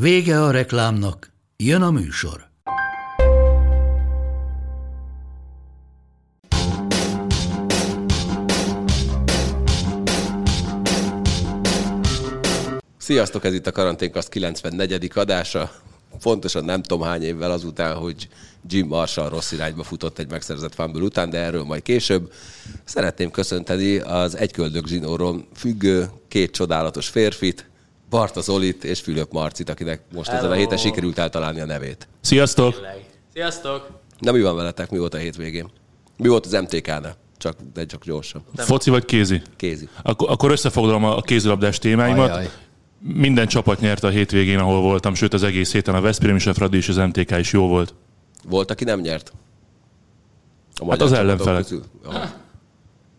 Vége a reklámnak, jön a műsor. Sziasztok, ez itt a Karanténkaszt 94. adása. Pontosan nem tudom hány évvel azután, hogy Jim Marshall rossz irányba futott egy megszerzett fumble után, de erről majd később. Szeretném köszönteni az egyköldök zsinóron függő két csodálatos férfit, Barta Zolit és Fülöp Marcit, akinek most Hello. ezen a héten sikerült eltalálni a nevét. Sziasztok! Sziasztok! Na mi van veletek? Mi volt a hétvégén? Mi volt az MTK-nál? Csak, de csak gyorsan. Foci vagy kézi? Kézi. Akkor, akkor összefoglalom a kézilabdás témáimat. Ajaj. Minden csapat nyert a hétvégén, ahol voltam, sőt az egész héten a Veszprém és a Fradi és az MTK is jó volt. Volt, aki nem nyert? A hát az ellenfelek.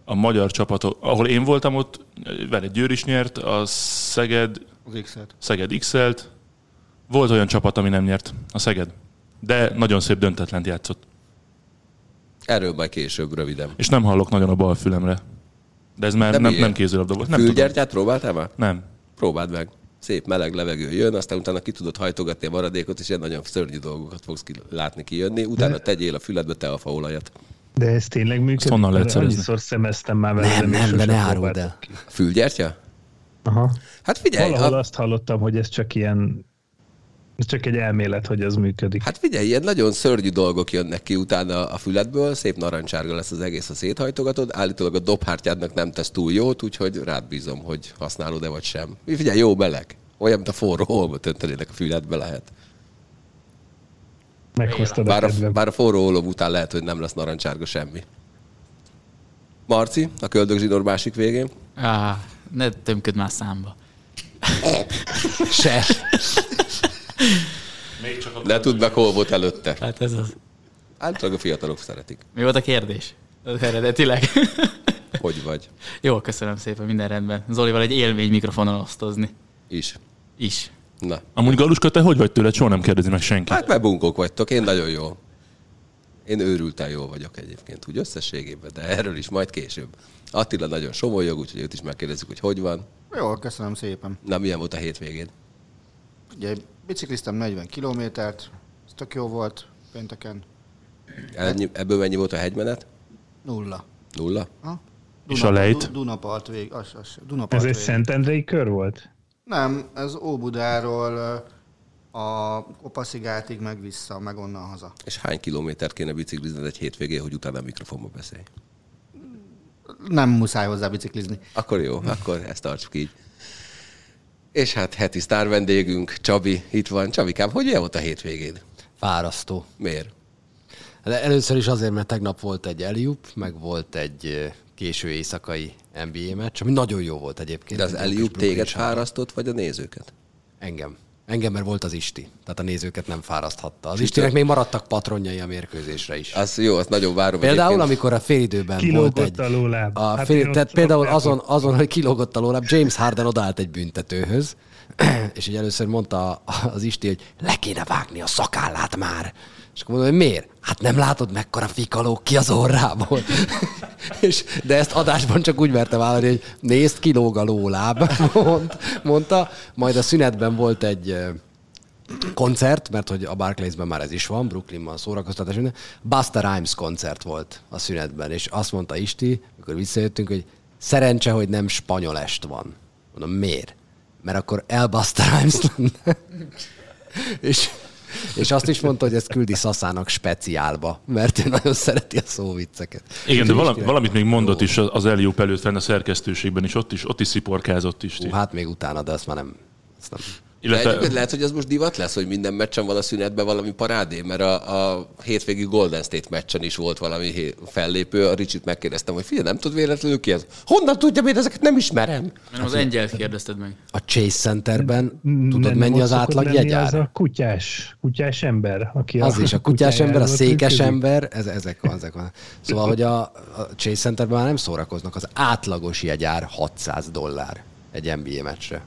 A magyar csapatok, ahol én voltam, ott vele Győr is nyert, a Szeged, az X-et. Szeged x. Volt olyan csapat, ami nem nyert, a Szeged. De nagyon szép döntetlent játszott. Erről majd később röviden. És nem hallok nagyon a bal fülemre. De ez már nem, nem kézilabda volt. Nem Fülgyertyát próbáltál már? Nem. Próbáld meg. Szép meleg levegő jön, aztán utána ki tudod hajtogatni a maradékot, és ilyen nagyon szörnyű dolgokat fogsz ki, látni kijönni. Utána De... tegyél a füledbe te a faolajat. De ez tényleg működik? Ezt honnan lehet szerezni? Annyiszor szemeztem már vele, nem, nem, de ne áruld el. Fülgyertya? Aha. Hát figyelj. Valahol a... azt hallottam, hogy ez csak ilyen ez csak egy elmélet, hogy ez működik. Hát figyelj, ilyen nagyon szörnyű dolgok jönnek ki utána a füledből, szép narancsárga lesz az egész, a széthajtogatod, állítólag a dobhártyádnak nem tesz túl jót, úgyhogy rád bízom, hogy használod-e vagy sem. Figyelj, jó meleg. Olyan, mint a forró holmot öntenének a füledbe lehet. Meghoztad bár a, bár a forró olom után lehet, hogy nem lesz narancsárga semmi. Marci, a köldögzsinór másik végén. Ah, ne tömköd már számba. Se. Még csak Ne tudd meg, hol volt előtte. Hát ez az. Általában a fiatalok szeretik. Mi volt a kérdés? Az eredetileg. Hogy vagy? Jó, köszönöm szépen, minden rendben. Zolival egy élmény mikrofonon osztozni. Is. Is. Na. Amúgy Galuska, te hogy vagy tőle? Soha nem kérdezi meg senki. Hát mert bunkók vagytok, én nagyon jó. Én őrülten jó vagyok egyébként, úgy összességében, de erről is majd később. Attila nagyon somolyog, úgyhogy őt is megkérdezzük, hogy hogy van. Jó, köszönöm szépen. Na, milyen volt a hétvégén? Ugye bicikliztem 40 kilométert, ez tök jó volt pénteken. Ennyi, ebből mennyi volt a hegymenet? Nulla. Nulla? Ha? És a lejt? Dunapart vég. Az, az, Dunapart ez egy Szentendrei kör volt? Nem, ez Óbudáról a Kopaszigátig meg vissza, meg onnan haza. És hány kilométert kéne biciklizned egy hétvégén, hogy utána a mikrofonba beszélj? Nem muszáj hozzá biciklizni. Akkor jó, akkor ezt tartsuk így. És hát heti sztár vendégünk, Csabi, itt van. Csabikám, hogy volt a hétvégén? Fárasztó. Miért? Először is azért, mert tegnap volt egy Eliup, meg volt egy késő éjszakai NBA meccs, ami nagyon jó volt egyébként. De az Eliup téged fárasztott, vagy a nézőket? Engem. Engem, mert volt az Isti. Tehát a nézőket nem fáraszthatta. Az Istinek még maradtak patronjai a mérkőzésre is. Az jó, azt nagyon várom. Például, egyébként. amikor a félidőben kilógott volt egy... a lóláb. A hát fél, tehát például azon, azon, hogy kilógott a lóláb, James Harden odaállt egy büntetőhöz, és így először mondta az Isti, hogy le kéne vágni a szakállát már. És akkor mondom, hogy miért? Hát nem látod, mekkora fikaló ki az orrából. és, de ezt adásban csak úgy merte vállalni, hogy nézd, kilóg a lóláb, mond, mondta. Majd a szünetben volt egy koncert, mert hogy a Barclaysben már ez is van, Brooklynban szórakoztatás minden. Busta Rhymes koncert volt a szünetben, és azt mondta Isti, amikor visszajöttünk, hogy szerencse, hogy nem spanyol est van. Mondom, miért? Mert akkor elbaszta Rhymes lenne. és és azt is mondta, hogy ezt küldi Szaszának speciálba, mert ő nagyon szereti a szóvicceket. Igen, de valami, valamit még mondott is az Eliup előtt fenn a szerkesztőségben is, ott is, ott is sziporkázott is. Hú, hát még utána, de azt már nem, azt nem Illetve... De lehet, hogy ez most divat lesz, hogy minden meccsen van a szünetben valami parádé, mert a, a hétvégi Golden State meccsen is volt valami fellépő. A Ricsit megkérdeztem, hogy figyelj, nem tud véletlenül ki ez? Honnan tudja, hogy ezeket nem ismerem? Mert az Engyelt kérdezted meg. A Chase Centerben tudod, mennyi az átlag jegyár? Az a kutyás, kutyás ember, aki Az a is, a kutyás ember, a székes ember, ez, ezek van, ezek van. Szóval, hogy a, a Chase Centerben már nem szórakoznak, az átlagos jegyár 600 dollár egy NBA meccsre.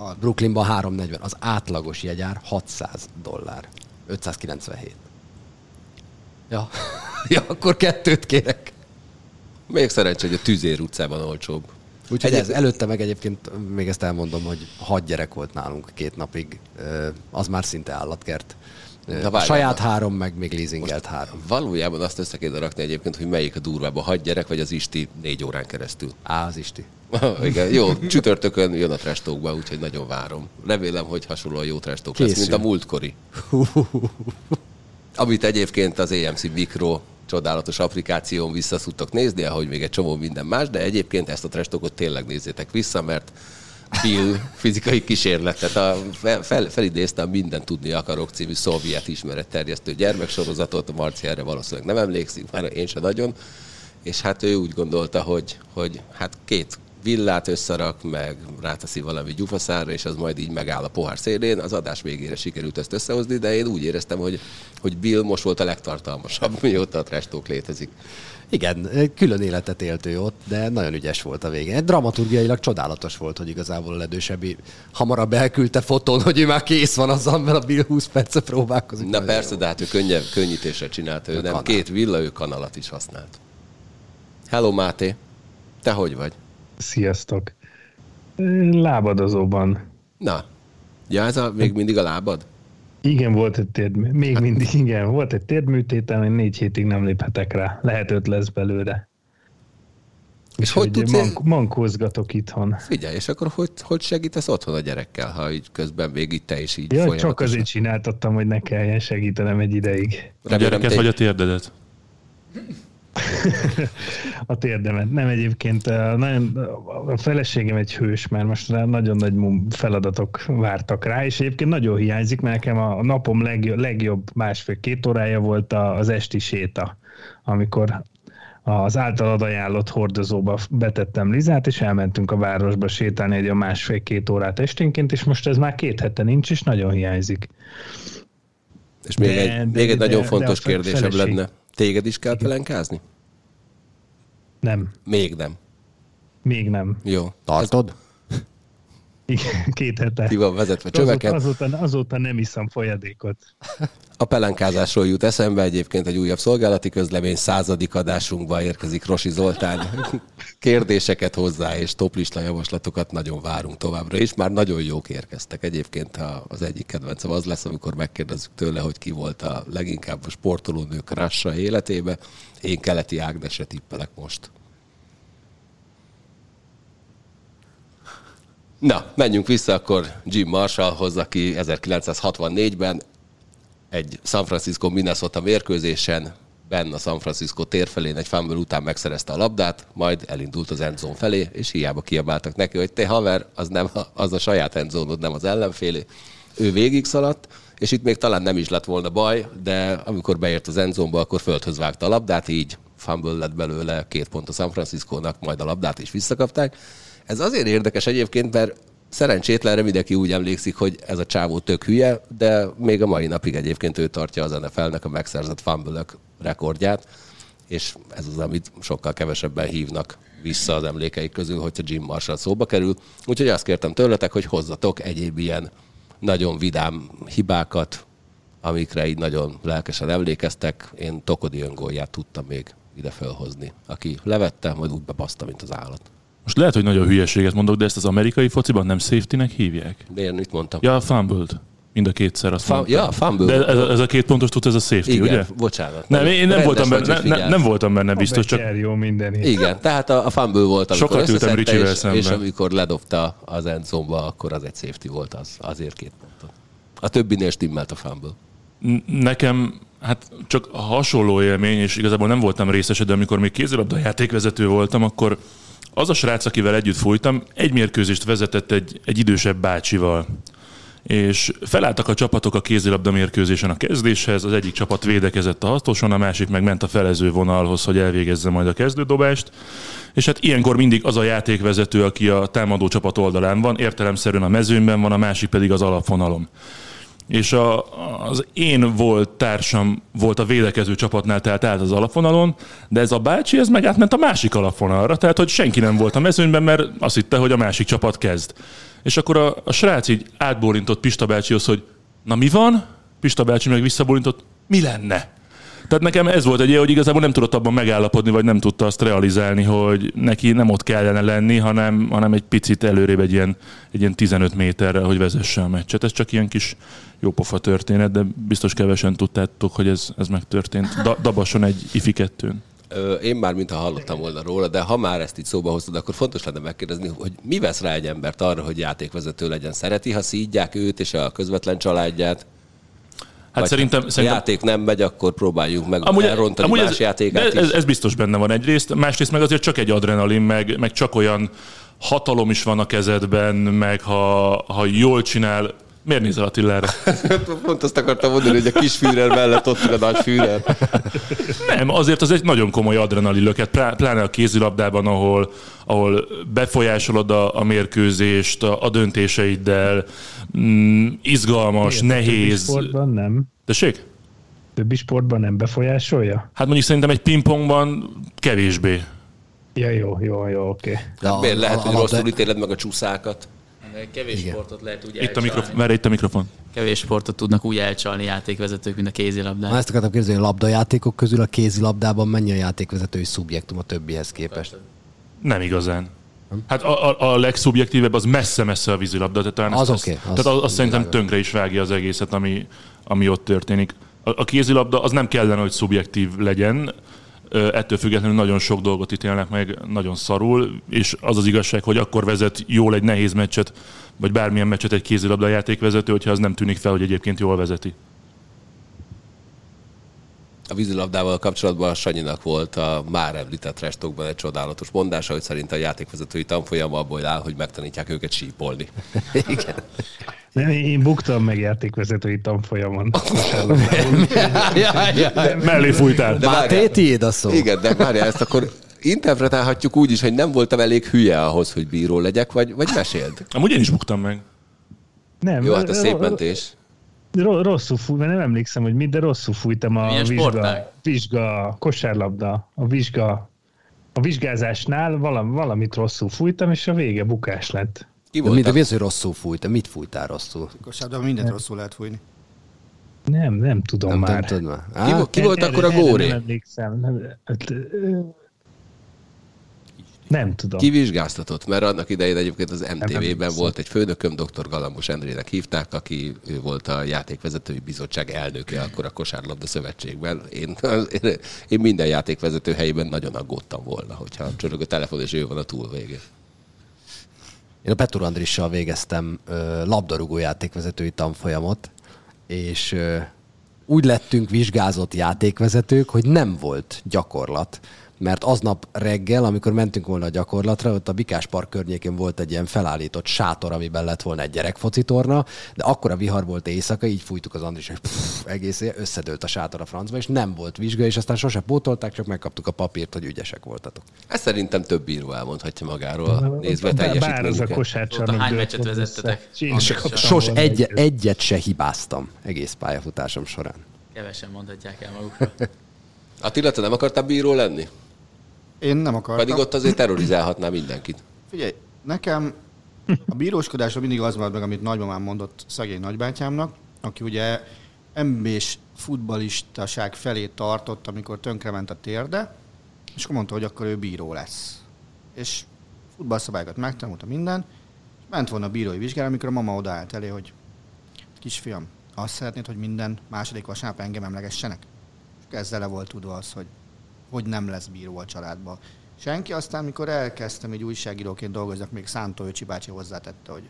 A Brooklynban 340, az átlagos jegyár 600 dollár. 597. Ja, ja akkor kettőt kérek. Még szerencsé, hogy a Tüzér utcában olcsóbb. Úgyhogy ez, előtte meg egyébként még ezt elmondom, hogy hat gyerek volt nálunk két napig, az már szinte állatkert. De a saját három, meg még leasingelt három. Valójában azt össze kéne rakni egyébként, hogy melyik a durvább, a hat gyerek, vagy az Isti négy órán keresztül. Á, az Isti. Igen, jó, csütörtökön jön a trestokba, úgyhogy nagyon várom. Remélem, hogy hasonlóan jó trestok lesz, mint a múltkori. Amit egyébként az AMC Mikro csodálatos applikáción vissza tudtok nézni, ahogy még egy csomó minden más, de egyébként ezt a trestokot tényleg nézzétek vissza, mert Bill fizikai kísérletet a, fel, felidézte a Minden tudni akarok című szovjet ismeretterjesztő gyermeksorozatot, a Marci erre valószínűleg nem emlékszik, már én sem nagyon, és hát ő úgy gondolta, hogy, hogy hát két villát összerak, meg ráteszi valami gyufaszára, és az majd így megáll a pohár szélén. Az adás végére sikerült ezt összehozni, de én úgy éreztem, hogy, hogy Bill most volt a legtartalmasabb, mióta a Trestók létezik. Igen, külön életet élt ő ott, de nagyon ügyes volt a végén. Dramaturgiailag csodálatos volt, hogy igazából a ledősebbi hamarabb elküldte fotón, hogy ő már kész van azzal, mert a Bill 20 percet próbálkozik. Na persze, jó. de hát ő könnyebb, könnyítésre csinált, ő, ő nem kanál. két villa, ő kanalat is használt. Hello Máté, te hogy vagy? Sziasztok. Lábadozóban. Na, ja ez a, még mindig a lábad? Igen, volt egy térd, még hát... mindig igen, volt egy térdműtétem, én négy hétig nem léphetek rá. Lehet öt lesz belőle. És, és hogy tudsz mank- mankózgatok itthon. Figyelj, és akkor hogy, hogy segítesz otthon a gyerekkel, ha így közben még itt te is így ja, csak azért csináltattam, hogy ne kelljen segítenem egy ideig. A gyereket vagy a térdedet? A térdemet. Nem egyébként, nagyon, a feleségem egy hős, mert most nagyon nagy feladatok vártak rá, és egyébként nagyon hiányzik, mert nekem a napom legjobb, legjobb másfél-két órája volt az esti séta, amikor az általad ajánlott hordozóba betettem Lizát, és elmentünk a városba sétálni egy a másfél-két órát esténként, és most ez már két hete nincs, és nagyon hiányzik. És még de, egy, de, még egy de, nagyon de, fontos de kérdésem feleség. lenne. Téged is kell pelenkázni? Nem. Még nem. Még nem. Jó. Tartod? Igen, két hete. Ki van vezetve csöveket. Azóta, azóta, azóta nem iszom folyadékot. A pelenkázásról jut eszembe egyébként egy újabb szolgálati közlemény századik adásunkba érkezik Rosi Zoltán. Kérdéseket hozzá és toplista javaslatokat nagyon várunk továbbra is. Már nagyon jók érkeztek. Egyébként az egyik kedvencem az lesz, amikor megkérdezzük tőle, hogy ki volt a leginkább a sportolónők rassa életébe. Én keleti Ágnesre tippelek most. Na, menjünk vissza akkor Jim Marshallhoz, aki 1964-ben egy San Francisco Minnesota mérkőzésen benne a San Francisco tér felén egy fumble után megszerezte a labdát, majd elindult az endzone felé, és hiába kiabáltak neki, hogy te haver, az, nem, az a saját endzónod, nem az ellenfélé. Ő végig szaladt, és itt még talán nem is lett volna baj, de amikor beért az endzónba, akkor földhöz vágta a labdát, így fumble lett belőle két pont a San Francisco-nak, majd a labdát is visszakapták. Ez azért érdekes egyébként, mert szerencsétlenre mindenki úgy emlékszik, hogy ez a csávó tök hülye, de még a mai napig egyébként ő tartja az NFL-nek a megszerzett fumble rekordját, és ez az, amit sokkal kevesebben hívnak vissza az emlékeik közül, hogyha Jim Marshall szóba kerül. Úgyhogy azt kértem tőletek, hogy hozzatok egyéb ilyen nagyon vidám hibákat, amikre így nagyon lelkesen emlékeztek. Én Tokodi öngólját tudtam még ide felhozni, aki levette, majd úgy bebaszta, mint az állat. Most lehet, hogy nagyon hülyeséget mondok, de ezt az amerikai fociban nem safety-nek hívják? Miért, mit mondtam? Ja, fumbled. Mind a kétszer azt Fa- Ja, fumble. De ez, ez, a két pontos tud, ez a safety, Igen, ugye? bocsánat. Nem, én nem voltam, benne, ne, nem voltam benne biztos, csak... jó minden. Igen, tehát a, a fumble volt, amikor Sokat ültem Ricsivel és, és amikor ledobta az endzomba, akkor az egy safety volt, az, azért két pontot. A többinél stimmelt a fumble. Nekem hát csak a hasonló élmény, és igazából nem voltam részese, de amikor még kézilabda játékvezető voltam, akkor az a srác, akivel együtt folytam, egy mérkőzést vezetett egy, egy idősebb bácsival. és felálltak a csapatok a kézilabda mérkőzésen a kezdéshez, az egyik csapat védekezett a hatoson, a másik meg ment a felező vonalhoz, hogy elvégezze majd a kezdődobást, és hát ilyenkor mindig az a játékvezető, aki a támadó csapat oldalán van, értelemszerűen a mezőnyben van, a másik pedig az alapvonalon és a, az én volt társam volt a védekező csapatnál, tehát állt az alapvonalon, de ez a bácsi, ez meg átment a másik alapvonalra, tehát hogy senki nem volt a mezőnyben, mert azt hitte, hogy a másik csapat kezd. És akkor a, a srác így átbólintott Pista bácsihoz, hogy na mi van? Pista bácsi meg visszabólintott, mi lenne? Tehát nekem ez volt egy ilyen, hogy igazából nem tudott abban megállapodni, vagy nem tudta azt realizálni, hogy neki nem ott kellene lenni, hanem, hanem egy picit előrébb egy ilyen, egy ilyen 15 méterrel, hogy vezesse a meccset. Ez csak ilyen kis jópofa történet, de biztos kevesen tudtátok, hogy ez, ez megtörtént. Da, Dabason egy ifi kettőn. Én már mintha hallottam volna róla, de ha már ezt így szóba hoztad, akkor fontos lenne megkérdezni, hogy mi vesz rá egy embert arra, hogy játékvezető legyen. Szereti, ha szídják őt és a közvetlen családját? Hát Vagy szerintem, ha szerintem... játék nem megy, akkor próbáljuk meg amúgy, elrontani amúgy más ez, játékát ez, ez, biztos benne van egyrészt, másrészt meg azért csak egy adrenalin, meg, meg csak olyan hatalom is van a kezedben, meg ha, ha jól csinál, Miért nézel Attilára? Pont azt akartam mondani, hogy a kis Führer mellett ott a nagy Führer. Nem, azért az egy nagyon komoly adrenalin löket, pláne a kézilabdában, ahol, ahol befolyásolod a, a mérkőzést a, a döntéseiddel, mm, izgalmas, Miért? nehéz. sportban nem. Tessék? Többi sportban nem befolyásolja? Hát mondjuk szerintem egy pingpongban kevésbé. Ja, jó, jó, jó, oké. Okay. Hát miért lehet, hogy rosszul ítéled meg a csúszákat? Kevés Igen. sportot lehet úgy itt a, mikrofon, merre itt a mikrofon. Kevés sportot tudnak úgy elcsalni játékvezetők, mint a kézilabdán. ezt akartam kérdezni, a labdajátékok közül a kézilabdában mennyi a játékvezetői szubjektum a többihez képest? Nem igazán. Hát a, a, a legszubjektívebb az messze-messze a vízilabda, tehát, talán az, okay, az, tehát az, azt szerintem tönkre is vágja az egészet, ami, ami ott történik. A, a kézilabda az nem kellene, hogy szubjektív legyen, ettől függetlenül nagyon sok dolgot ítélnek meg nagyon szarul, és az az igazság, hogy akkor vezet jól egy nehéz meccset, vagy bármilyen meccset egy kézilabda játékvezető, hogyha az nem tűnik fel, hogy egyébként jól vezeti. A vízilabdával kapcsolatban a Sanyinak volt a már említett restokban egy csodálatos mondása, hogy szerint a játékvezetői tanfolyam abból áll, hogy megtanítják őket sípolni. Igen. Nem, én buktam meg játékvezetői tanfolyamon. Mellé fújtál. De Máté, tiéd a szó. Igen, de várjál, ezt akkor interpretálhatjuk úgy is, hogy nem voltam elég hülye ahhoz, hogy bíró legyek, vagy, vagy meséld. Amúgy én is buktam meg. Nem. Jó, hát a szép mentés. Rosszul fúj, nem emlékszem, hogy mit, de rosszul fújtam a Milyen vizsga, vizsga, kosárlabda, a vizsga, a vizsgázásnál valam, valamit rosszul fújtam, és a vége bukás lett. Ki volt? De mi az, hogy rosszul fújt? Mit fújtál rosszul? Kosárban mindent rosszul lehet fújni. Nem, nem tudom nem, már. Nem tudom már. Ki, ki volt akkor a góri? Nem emlékszem. Hát, nem tudom. Kivizsgáztatott, mert annak idején egyébként az MTV-ben volt egy főnököm, dr. Galambos Endrének hívták, aki ő volt a játékvezetői bizottság elnöke akkor a kosárlabda szövetségben. Én, én minden játékvezető helyében nagyon aggódtam volna, hogyha csörög a telefon, és ő van a túl végén. Én a Petur Andrissal végeztem labdarúgó játékvezetői tanfolyamot, és úgy lettünk vizsgázott játékvezetők, hogy nem volt gyakorlat mert aznap reggel, amikor mentünk volna a gyakorlatra, ott a Bikás Park környékén volt egy ilyen felállított sátor, amiben lett volna egy gyerekfocitorna, de akkor a vihar volt éjszaka, így fújtuk az Andris, hogy pff, egész összedőlt a sátor a francba, és nem volt vizsga, és aztán sose pótolták, csak megkaptuk a papírt, hogy ügyesek voltatok. Ezt szerintem több bíró elmondhatja magáról, nézve teljesítményüket. Bár az a kosárcsarnok. Hány meccset vezettetek? Sos egy, egyet se hibáztam egész pályafutásom során. Kevesen mondhatják el magukról. Attila, te nem akartál bíró lenni? Én nem akartam. Pedig ott azért terrorizálhatná mindenkit. Figyelj, nekem a bíróskodásra mindig az volt meg, amit nagymamám mondott szegény nagybátyámnak, aki ugye MB-s futbalistaság felé tartott, amikor tönkrement a térde, és akkor mondta, hogy akkor ő bíró lesz. És futballszabályokat megtanulta minden, és ment volna a bírói vizsgára, amikor a mama odaállt elé, hogy kisfiam, azt szeretnéd, hogy minden második vasárnap engem emlegessenek? És ezzel le volt tudva az, hogy hogy nem lesz bíró a családba. Senki, aztán mikor elkezdtem egy újságíróként dolgozni, még Szántó Öcsi bácsi hozzátette, hogy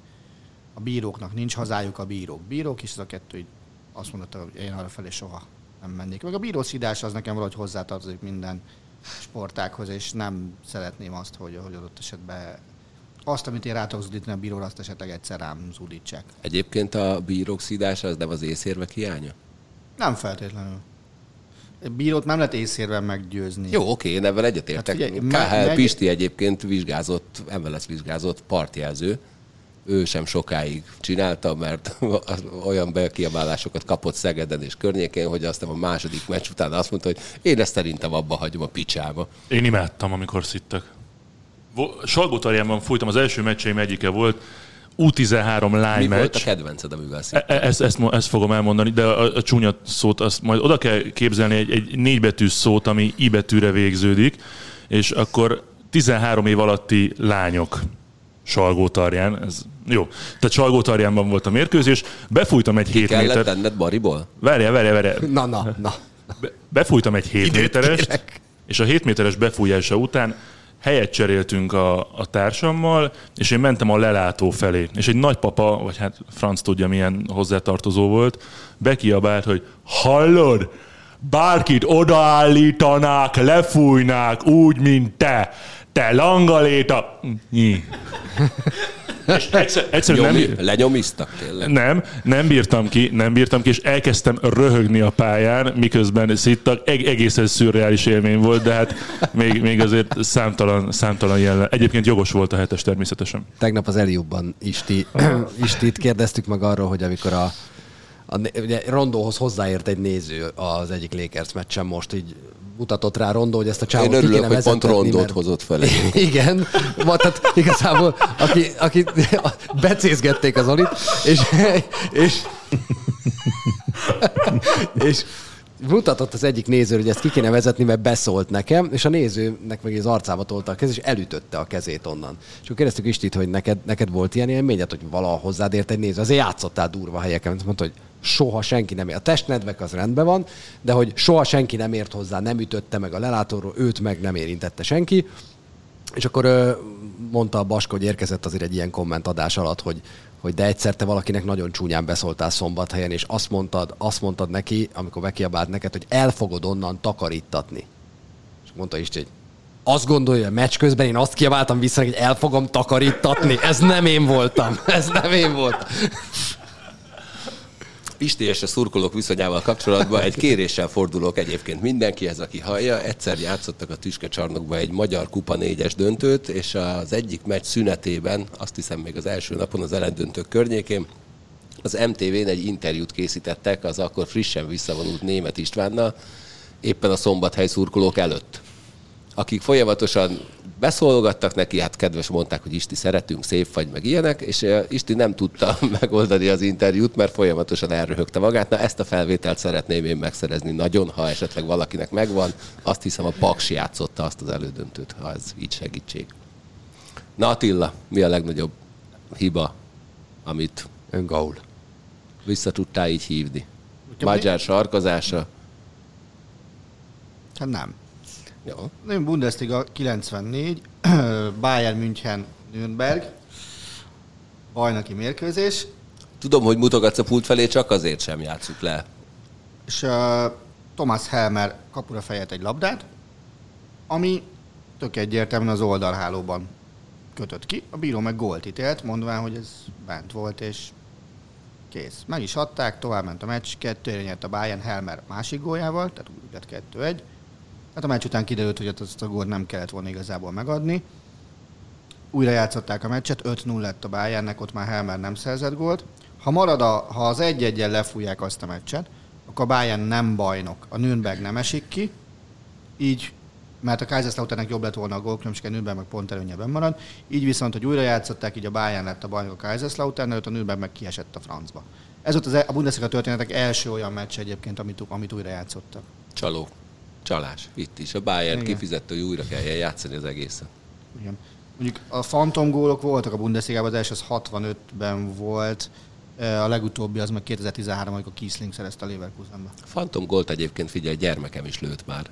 a bíróknak nincs hazájuk, a bírók bírók, és ez a kettő így azt mondta, hogy én arra felé soha nem mennék. Meg a bírószidás az nekem valahogy hozzátartozik minden sportákhoz, és nem szeretném azt, hogy, hogy adott esetben azt, amit én rá tudok zúdítani a bíróra, azt esetleg egyszer rám zúdítsák. Egyébként a bírók szídása az nem az észérvek hiánya? Nem feltétlenül. Bírót nem lehet észérven meggyőzni. Jó, oké, én ebben egyetértek. Hát figyelj, KHL me- Pisti egyébként vizsgázott, MLS vizsgázott partjelző. Ő sem sokáig csinálta, mert olyan bekiabálásokat kapott Szegeden és környékén, hogy aztán a második meccs után azt mondta, hogy én ezt szerintem abba hagyom a picsába. Én imádtam, amikor szittek. Salgótarjánban fújtam, az első meccseim egyike volt, U13 lány Mi meccs. volt a kedvenced, amivel szittek? e- Ezt, ezt, ezt fogom elmondani, de a, a csúnya szót, azt majd oda kell képzelni egy, egy négybetűs szót, ami i betűre végződik, és akkor 13 év alatti lányok Salgótarján, ez jó. Tehát Salgótarjánban volt a mérkőzés, befújtam egy 7 Kellett méter... tenned Bariból? Várjál, várjál, várjál. Na, na, na. Be- Befújtam egy 7 Időt méterest, kérek. és a 7 méteres befújása után helyet cseréltünk a, a társammal, és én mentem a lelátó felé. És egy nagypapa, vagy hát franc tudja milyen hozzátartozó volt, bekiabált, hogy hallod, bárkit odaállítanák, lefújnák úgy, mint te. Te langaléta... Nyi. És egyszer, egyszerűen Nyomi, nem... lenyomiztak tényleg? Nem, nem bírtam ki, nem bírtam ki, és elkezdtem röhögni a pályán, miközben szittak. Eg- egészen szürreális élmény volt, de hát még, még azért számtalan, számtalan jelen. Egyébként jogos volt a hetes természetesen. Tegnap az Eliubban Isti, Istit kérdeztük meg arról, hogy amikor a, a ugye Rondóhoz hozzáért egy néző az egyik Lakers meccsen most, így mutatott rá Rondó, hogy ezt a csávot Én örülök, hogy pont Rondót mert- hozott fel. Igen, ma, tehát igazából, aki, aki becézgették az Olit, és, és, és mutatott az egyik néző, hogy ezt ki kéne vezetni, mert beszólt nekem, és a nézőnek meg az arcába tolta a kez, és elütötte a kezét onnan. És akkor kérdeztük Istit, hogy neked, neked volt ilyen élményed, hogy valahol hozzád ért egy néző. Azért játszottál durva helyeken. Mondta, hogy soha senki nem ért. A testnedvek az rendben van, de hogy soha senki nem ért hozzá, nem ütötte meg a lelátóról, őt meg nem érintette senki. És akkor mondta a Baska, hogy érkezett azért egy ilyen kommentadás alatt, hogy, hogy de egyszer te valakinek nagyon csúnyán beszóltál szombathelyen, és azt mondtad, azt mondtad neki, amikor bekiabált neked, hogy el fogod onnan takarítatni. És mondta is, hogy azt gondolja, hogy a meccs közben én azt kiabáltam vissza, hogy el fogom takarítatni. Ez nem én voltam. Ez nem én voltam. Pisti és a szurkolók viszonyával kapcsolatban egy kéréssel fordulok egyébként mindenkihez, aki hallja. Egyszer játszottak a Tüskecsarnokban egy Magyar Kupa négyes döntőt, és az egyik meccs szünetében, azt hiszem még az első napon az elendöntők környékén, az MTV-n egy interjút készítettek az akkor frissen visszavonult német Istvánnal, éppen a szombathely szurkolók előtt akik folyamatosan beszólogattak neki, hát kedves mondták, hogy Isti szeretünk, szép vagy, meg ilyenek, és eh, Isti nem tudta megoldani az interjút, mert folyamatosan elröhögte magát. Na ezt a felvételt szeretném én megszerezni nagyon, ha esetleg valakinek megvan. Azt hiszem a Paks játszotta azt az elődöntőt, ha ez így segítség. Na Attila, mi a legnagyobb hiba, amit Öngaul. vissza tudtál így hívni? Magyar sarkazása. Hát nem. Jó. Én Bundesliga 94, Bayern München, Nürnberg, bajnoki mérkőzés, Tudom, hogy mutogatsz a pult felé, csak azért sem játsszuk le. és uh, Thomas Helmer kapura fejelt egy labdát, ami tök egyértelműen az oldalhálóban kötött ki. A bíró meg gólt ítélt, mondván, hogy ez bent volt, és kész. Meg is adták, tovább ment a meccs, kettőre nyert a Bayern Helmer másik góljával, tehát úgy lett kettő egy. Hát a meccs után kiderült, hogy azt a gólt nem kellett volna igazából megadni. Újra játszották a meccset, 5-0 lett a Bayernnek, ott már Helmer nem szerzett gólt. Ha marad, a, ha az egy egyen lefújják azt a meccset, akkor a Bayern nem bajnok, a Nürnberg nem esik ki, így, mert a Kaiserslauternnek jobb lett volna a gólkülönbség, a Nürnberg meg pont előnyeben marad. Így viszont, hogy újra játszották, így a Bayern lett a bajnok a Kaiserslautern előtt, a Nürnberg meg kiesett a francba. Ez volt az, e- a Bundesliga történetek első olyan meccs egyébként, amit, amit újra játszottak. Csaló. Csalás. Itt is. A Bayern Igen. kifizette, hogy újra kelljen játszani az egészet. Igen. Mondjuk a fantom gólok voltak a Bundesligában, az első az 65-ben volt, e, a legutóbbi az meg 2013 amikor Kiesling szerezte a Leverkusenbe. Phantom gólt egyébként figyelj, gyermekem is lőtt már.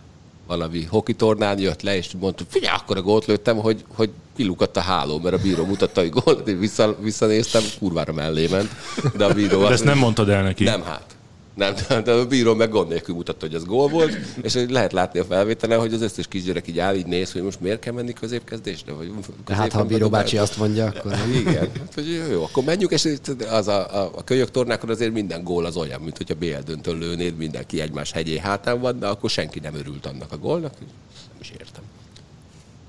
Valami hoki tornán jött le, és mondta, figyelj, akkor a gólt lőttem, hogy, hogy kilukadt a háló, mert a bíró mutatta, hogy gólt, én vissza, visszanéztem, kurvára mellé ment, de a bíró... De ezt nem mondtad el neki. Nem, hát. Nem, de, de a bíró meg gond nélkül mutatta, hogy ez gól volt, és lehet látni a felvételen, hogy az összes kisgyerek így áll, így néz, hogy most miért kell menni középkezdésre? Vagy De hát, ha a bíró bácsi azt mondja, akkor... Igen, hát, hogy jó, jó, akkor menjük, és az a, a, a kölyök tornákon azért minden gól az olyan, mint hogyha BL döntőn lőnéd, mindenki egymás hegyé hátán van, de akkor senki nem örült annak a gólnak, nem is értem.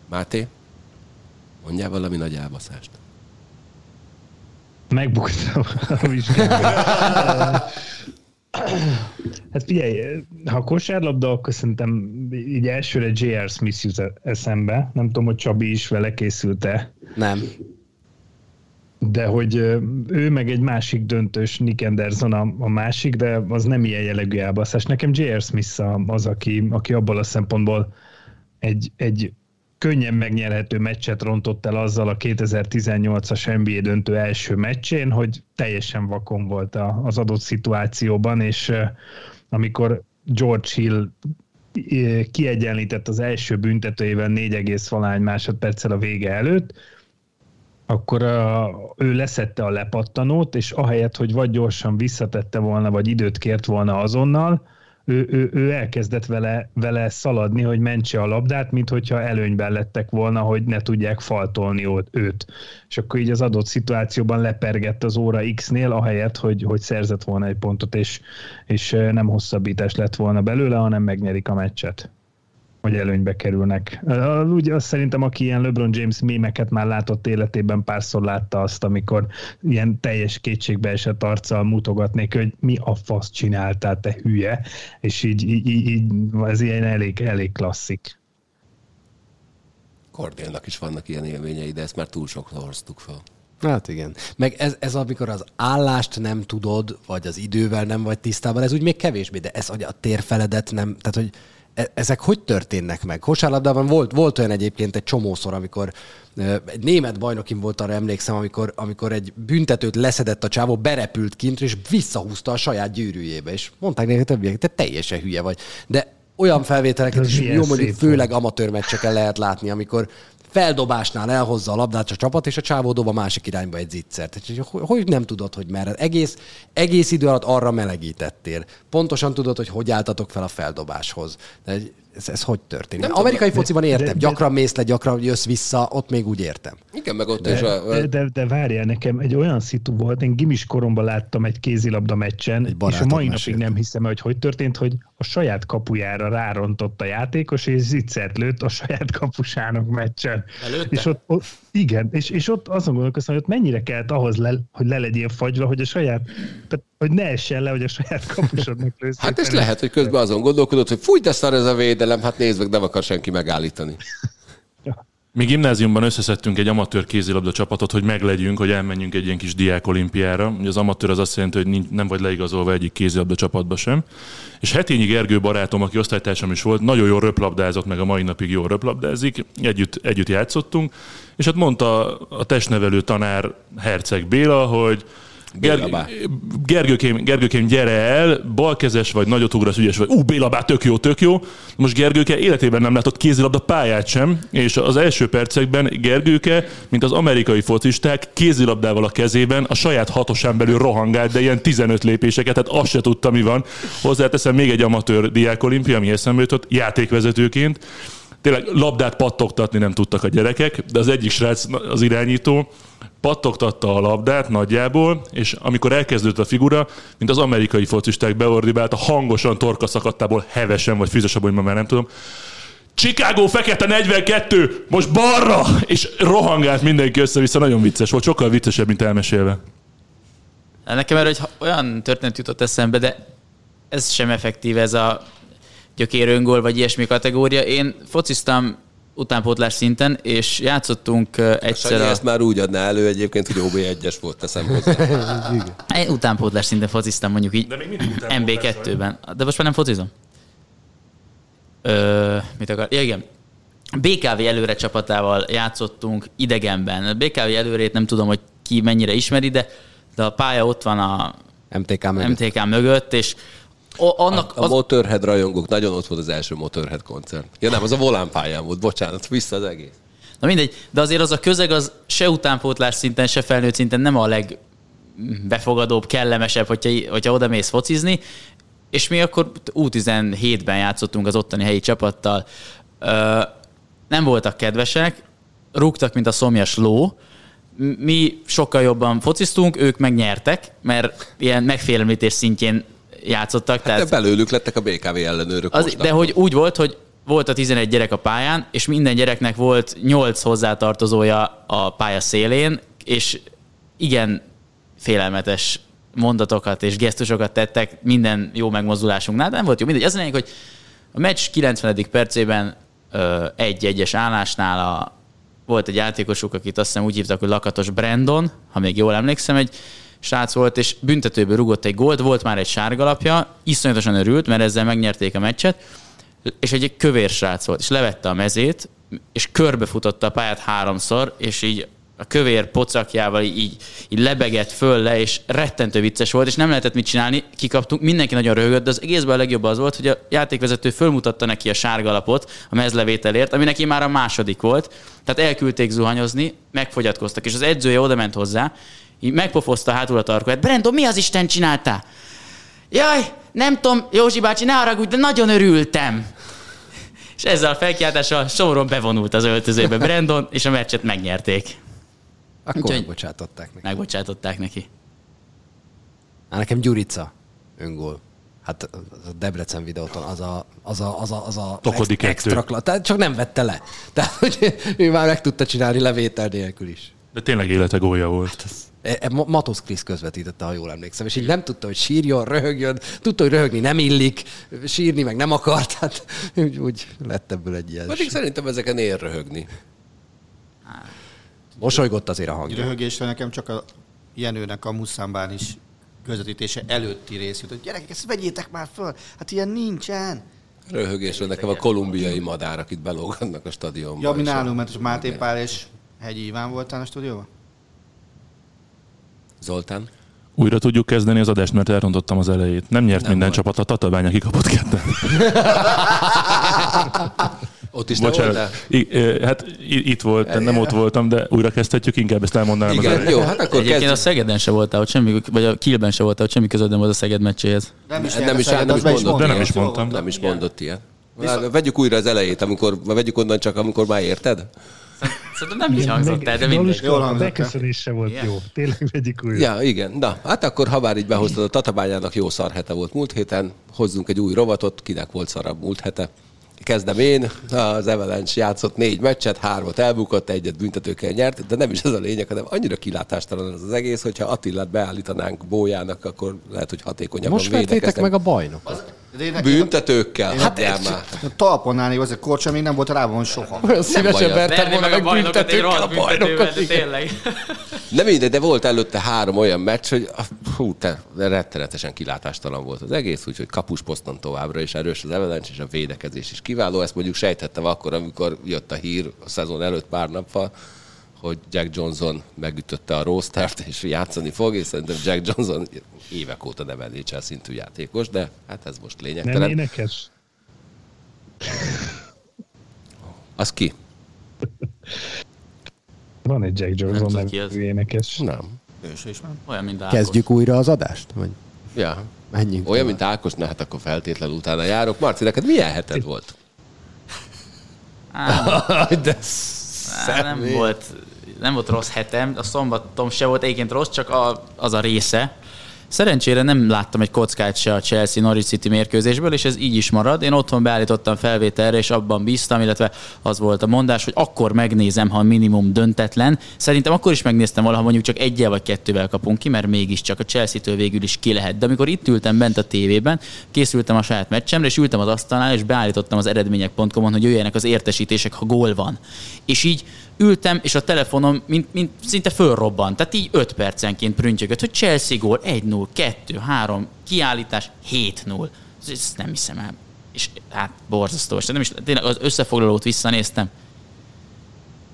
Máté, mondjál valami nagy elbaszást. Megbuktam a vizsgát. Hát figyelj, ha kosárlabda, akkor szerintem így elsőre J.R. Smith jut eszembe. Nem tudom, hogy Csabi is vele készült-e. Nem. De hogy ő meg egy másik döntős, Nick Anderson a, a másik, de az nem ilyen jellegű elbaszás. Nekem J.R. Smith az, aki, aki abból a szempontból egy, egy könnyen megnyerhető meccset rontott el azzal a 2018-as NBA döntő első meccsén, hogy teljesen vakon volt az adott szituációban, és amikor George Hill kiegyenlített az első büntetőjében 4, valány másodperccel a vége előtt, akkor a, ő leszette a lepattanót, és ahelyett, hogy vagy gyorsan visszatette volna, vagy időt kért volna azonnal, ő, ő, ő elkezdett vele, vele szaladni, hogy mentse a labdát, mint hogyha előnyben lettek volna, hogy ne tudják faltolni őt. És akkor így az adott szituációban lepergett az óra X-nél, ahelyett, hogy, hogy szerzett volna egy pontot, és, és nem hosszabbítás lett volna belőle, hanem megnyerik a meccset hogy előnybe kerülnek. Úgy azt szerintem, aki ilyen LeBron James mémeket már látott életében, párszor látta azt, amikor ilyen teljes kétségbe esett arccal mutogatnék, hogy mi a fasz csináltál, te hülye, és így, így, így ez ilyen elég, elég klasszik. Kordélnak is vannak ilyen élményei, de ezt már túl sokszor hoztuk fel. Hát igen. Meg ez, ez amikor az állást nem tudod, vagy az idővel nem vagy tisztában, ez úgy még kevésbé, de ez hogy a térfeledet nem, tehát hogy ezek hogy történnek meg? Kosárlabdában volt, volt olyan egyébként egy csomószor, amikor egy német bajnokim volt, arra emlékszem, amikor, amikor egy büntetőt leszedett a csávó, berepült kint, és visszahúzta a saját gyűrűjébe, és mondták neki többiek, te teljesen hülye vagy. De olyan felvételeket is jó mondjuk főleg amatőr meccseken lehet látni, amikor feldobásnál elhozza a labdát a csapat, és a csávó dob a másik irányba egy zicsert. Hogy nem tudod, hogy merre? Egész, egész idő alatt arra melegítettél. Pontosan tudod, hogy hogy álltatok fel a feldobáshoz. De ez, ez hogy történik? Nem Amerikai tudom, fociban értem, de, de, gyakran mész le, gyakran jössz vissza, ott még úgy értem. Igen, meg ott de, is a... De, de, de várjál, nekem egy olyan szitu volt, én gimis koromban láttam egy kézilabda meccsen, egy és a mai napig nem hiszem, hogy hogy történt, hogy a saját kapujára rárontott a játékos, és zicsert lőtt a saját kapusának meccsen. Előtte? És ott, ott, igen, és, és ott azon gondolkoztam, hogy ott mennyire kellett ahhoz, le, hogy le legyél fagyva, hogy a saját, tehát, hogy ne essen le, hogy a saját kapusodnak lősz. Hát és lehet, hogy közben azon gondolkodott, hogy fúj, de szar ez a védelem, hát nézd meg, nem akar senki megállítani. Mi gimnáziumban összeszedtünk egy amatőr kézilabda csapatot, hogy meglegyünk, hogy elmenjünk egy ilyen kis diák olimpiára. Ugye az amatőr az azt jelenti, hogy nem vagy leigazolva egyik kézilabda csapatba sem. És Hetényi Gergő barátom, aki osztálytársam is volt, nagyon jól röplabdázott, meg a mai napig jól röplabdázik. Együtt, együtt játszottunk, és hát mondta a testnevelő tanár Herceg Béla, hogy Ger- Gergőkém, Gergőkém, gyere el, balkezes vagy, nagyot ugrasz, ügyes vagy. Ú, Béla, bár tök jó, tök jó. Most Gergőke életében nem látott kézilabda pályát sem, és az első percekben Gergőke, mint az amerikai focisták, kézilabdával a kezében a saját hatosán belül rohangált, de ilyen 15 lépéseket, tehát azt se tudta, mi van. Hozzáteszem még egy amatőr diákolimpia, ami eszembe jutott, játékvezetőként. Tényleg labdát pattogtatni nem tudtak a gyerekek, de az egyik srác, az irányító, pattogtatta a labdát nagyjából, és amikor elkezdődött a figura, mint az amerikai focisták beordibált, a hangosan torka szakadtából hevesen, vagy fűzösebb, hogy már nem tudom, Chicago fekete 42, most balra! És rohangált mindenki össze-vissza, nagyon vicces volt, sokkal viccesebb, mint elmesélve. Nekem erről olyan történet jutott eszembe, de ez sem effektív, ez a gyökéröngól, vagy ilyesmi kategória. Én fociztam utánpótlás szinten, és játszottunk egyszer... A... ezt már úgy adná elő egyébként, hogy OB1-es volt, teszem hozzá. Én utánpótlás szinten fociztam mondjuk így MB2-ben. De most már nem focizom. Ö, mit akar? Ja, igen. BKV előre csapatával játszottunk idegenben. A BKV előrét nem tudom, hogy ki mennyire ismeri, de, de a pálya ott van a MTK mögött, MTK mögött és annak a, a az... Motorhead rajongók, nagyon ott volt az első Motorhead koncert. Ja nem, az a volán pályán volt, bocsánat, vissza az egész. Na mindegy, de azért az a közeg az se utánpótlás szinten, se felnőtt szinten nem a leg befogadóbb, kellemesebb, hogyha, hogyha oda mész focizni, és mi akkor U17-ben játszottunk az ottani helyi csapattal. Ö, nem voltak kedvesek, rúgtak, mint a szomjas ló, mi sokkal jobban fociztunk, ők megnyertek, mert ilyen megfélemlítés szintjén játszottak. Hát tehát de belőlük lettek a BKV ellenőrök. az, de hogy úgy volt, hogy volt a 11 gyerek a pályán, és minden gyereknek volt 8 hozzátartozója a pálya szélén, és igen félelmetes mondatokat és gesztusokat tettek minden jó megmozdulásunknál, de nem volt jó. Mindegy, az a lényeg, hogy a meccs 90. percében egy-egyes állásnál a, volt egy játékosuk, akit azt hiszem úgy hívtak, hogy Lakatos Brandon, ha még jól emlékszem, egy srác volt, és büntetőből rugott egy gólt, volt már egy sárgalapja, iszonyatosan örült, mert ezzel megnyerték a meccset, és egy kövér srác volt, és levette a mezét, és körbefutotta a pályát háromszor, és így a kövér pocakjával így, így lebegett föl le, és rettentő vicces volt, és nem lehetett mit csinálni, kikaptunk, mindenki nagyon röhögött, de az egészben a legjobb az volt, hogy a játékvezető fölmutatta neki a sárgalapot a mezlevételért, ami neki már a második volt, tehát elküldték zuhanyozni, megfogyatkoztak, és az edzője oda ment hozzá, így megpofozta hátul a tarkóját, Brendo, mi az Isten csináltál? Jaj, nem tudom, Józsi bácsi, ne haragudj, de nagyon örültem. És ezzel a felkiáltással somoron bevonult az öltözőbe Brandon, és a meccset megnyerték. Akkor Úgyhogy- megbocsátották neki. Megbocsátották neki. Á, nekem Gyurica öngól. Hát az a Debrecen videóton az a, az a, az a, az a Tokodi extra, kla- tehát csak nem vette le. Tehát, hogy ő már meg tudta csinálni levétel nélkül is. De tényleg élete gólya volt. E- e- Ma- Matos Krisz közvetítette, ha jól emlékszem, és így nem tudta, hogy sírjon, röhögjön, tudta, hogy röhögni nem illik, sírni meg nem akart, hát úgy, úgy lett ebből egy ilyen. Pedig szerintem ezeken ér röhögni. Mosolygott azért a hangja. Röhögésre nekem csak a Jenőnek a Muszambán is közvetítése előtti rész jut, hogy gyerekek, ezt vegyétek már föl, hát ilyen nincsen. Röhögésre nekem a kolumbiai madár, akit belógannak a stadionban. Ja, mi nálunk, mert Máté Pál és Hegyi Iván voltál a stúdióban? Zoltán? Újra tudjuk kezdeni az adást, mert elrontottam az elejét. Nem nyert Nem minden volt. csapat, a Tatabánya kikapott ketten. Ott is te voltál? I, hát i- itt volt, nem ott voltam, de újra kezdhetjük, inkább ezt elmondanám az Igen, jó, hát akkor Egyébként kezdjük. a Szegeden se voltál, ott semmi, vagy a Kielben se voltál, ott semmi között nem volt a Szeged meccséhez. Nem is, Nem is- érdekel, nem is mondod. De nem is mondtam. Nem is mondott ilyet. Viszont... Vegyük újra az elejét, amikor, vagy vegyük onnan csak, amikor már érted? Szerintem nem így hangzott el, de mindegy. Jól a hangzott el. beköszönés se volt Igen. jó. Tényleg vegyük újra. Ja, igen. Na, hát akkor, ha már így behoztad a Tatabányának jó szar hete volt múlt héten, hozzunk egy új rovatot, kinek volt szarabb múlt hete. Kezdem én, az Avalanche játszott négy meccset, hármat elbukott, egyet büntetőkkel nyert, de nem is ez a lényeg, hanem annyira kilátástalan ez az egész, hogyha Attilát beállítanánk bójának, akkor lehet, hogy hatékonyabban Most vertétek meg a bajnokot. Én nekem- Büntetőkkel? Hát Hát már. A talpon állni, az a korcsa még nem volt rávon soha. Olyan szívesen vertem volna meg egy büntetőkkel a bajnokot. tényleg. Nem mindegy, de volt előtte három olyan meccs, hogy hú, te, rettenetesen kilátástalan volt az egész, úgyhogy kapusposzton továbbra is erős az Avalanche, és a védekezés is kiváló. Ezt mondjuk sejtettem akkor, amikor jött a hír a szezon előtt pár nappal, hogy Jack Johnson megütötte a rostert, és játszani fog, és szerintem Jack Johnson évek óta nem NHL szintű játékos, de hát ez most Nem lényegtelen. énekes? Az ki? Van egy Jack Johnson az. nevű énekes. Nem. Ős is van. Olyan, mint Ákos. Kezdjük újra az adást? Vagy Ja. menjünk? Olyan, tovább? mint Ákos, na hát akkor feltétlenül utána járok. Marci, neked milyen heted volt? De Á, nem volt, nem volt rossz hetem, a szombatom se volt egyébként rossz, csak a, az a része. Szerencsére nem láttam egy kockát se a Chelsea Norwich City mérkőzésből, és ez így is marad. Én otthon beállítottam felvételre, és abban bíztam, illetve az volt a mondás, hogy akkor megnézem, ha minimum döntetlen. Szerintem akkor is megnéztem valaha, mondjuk csak egyel vagy kettővel kapunk ki, mert mégiscsak a Chelsea-től végül is ki lehet. De amikor itt ültem bent a tévében, készültem a saját meccsemre, és ültem az asztalnál, és beállítottam az eredmények.com-on, hogy jöjjenek az értesítések, ha gól van. És így ültem, és a telefonom mint, mint szinte fölrobbant. Tehát így 5 percenként prüntjögött, hogy Chelsea gól 1-0, 2, 3, kiállítás 7-0. Ez- Ezt nem hiszem el. És hát borzasztó. És nem is, tényleg az összefoglalót visszanéztem.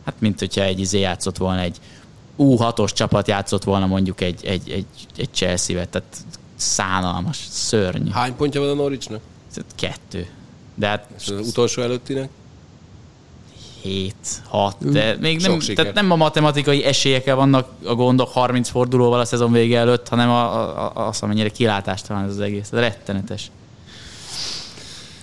Hát mint hogyha egy izé játszott volna, egy U6-os csapat játszott volna mondjuk egy, egy, egy, egy Chelsea-vel, tehát szánalmas, szörnyű. Hány pontja van a Norwichnak? Kettő. De hát És az utolsó előttinek? 7, 6, de még sok nem, siker. tehát nem a matematikai esélyekkel vannak a gondok 30 fordulóval a szezon vége előtt, hanem a, a, a, az, amennyire kilátástalan ez az egész. Ez rettenetes.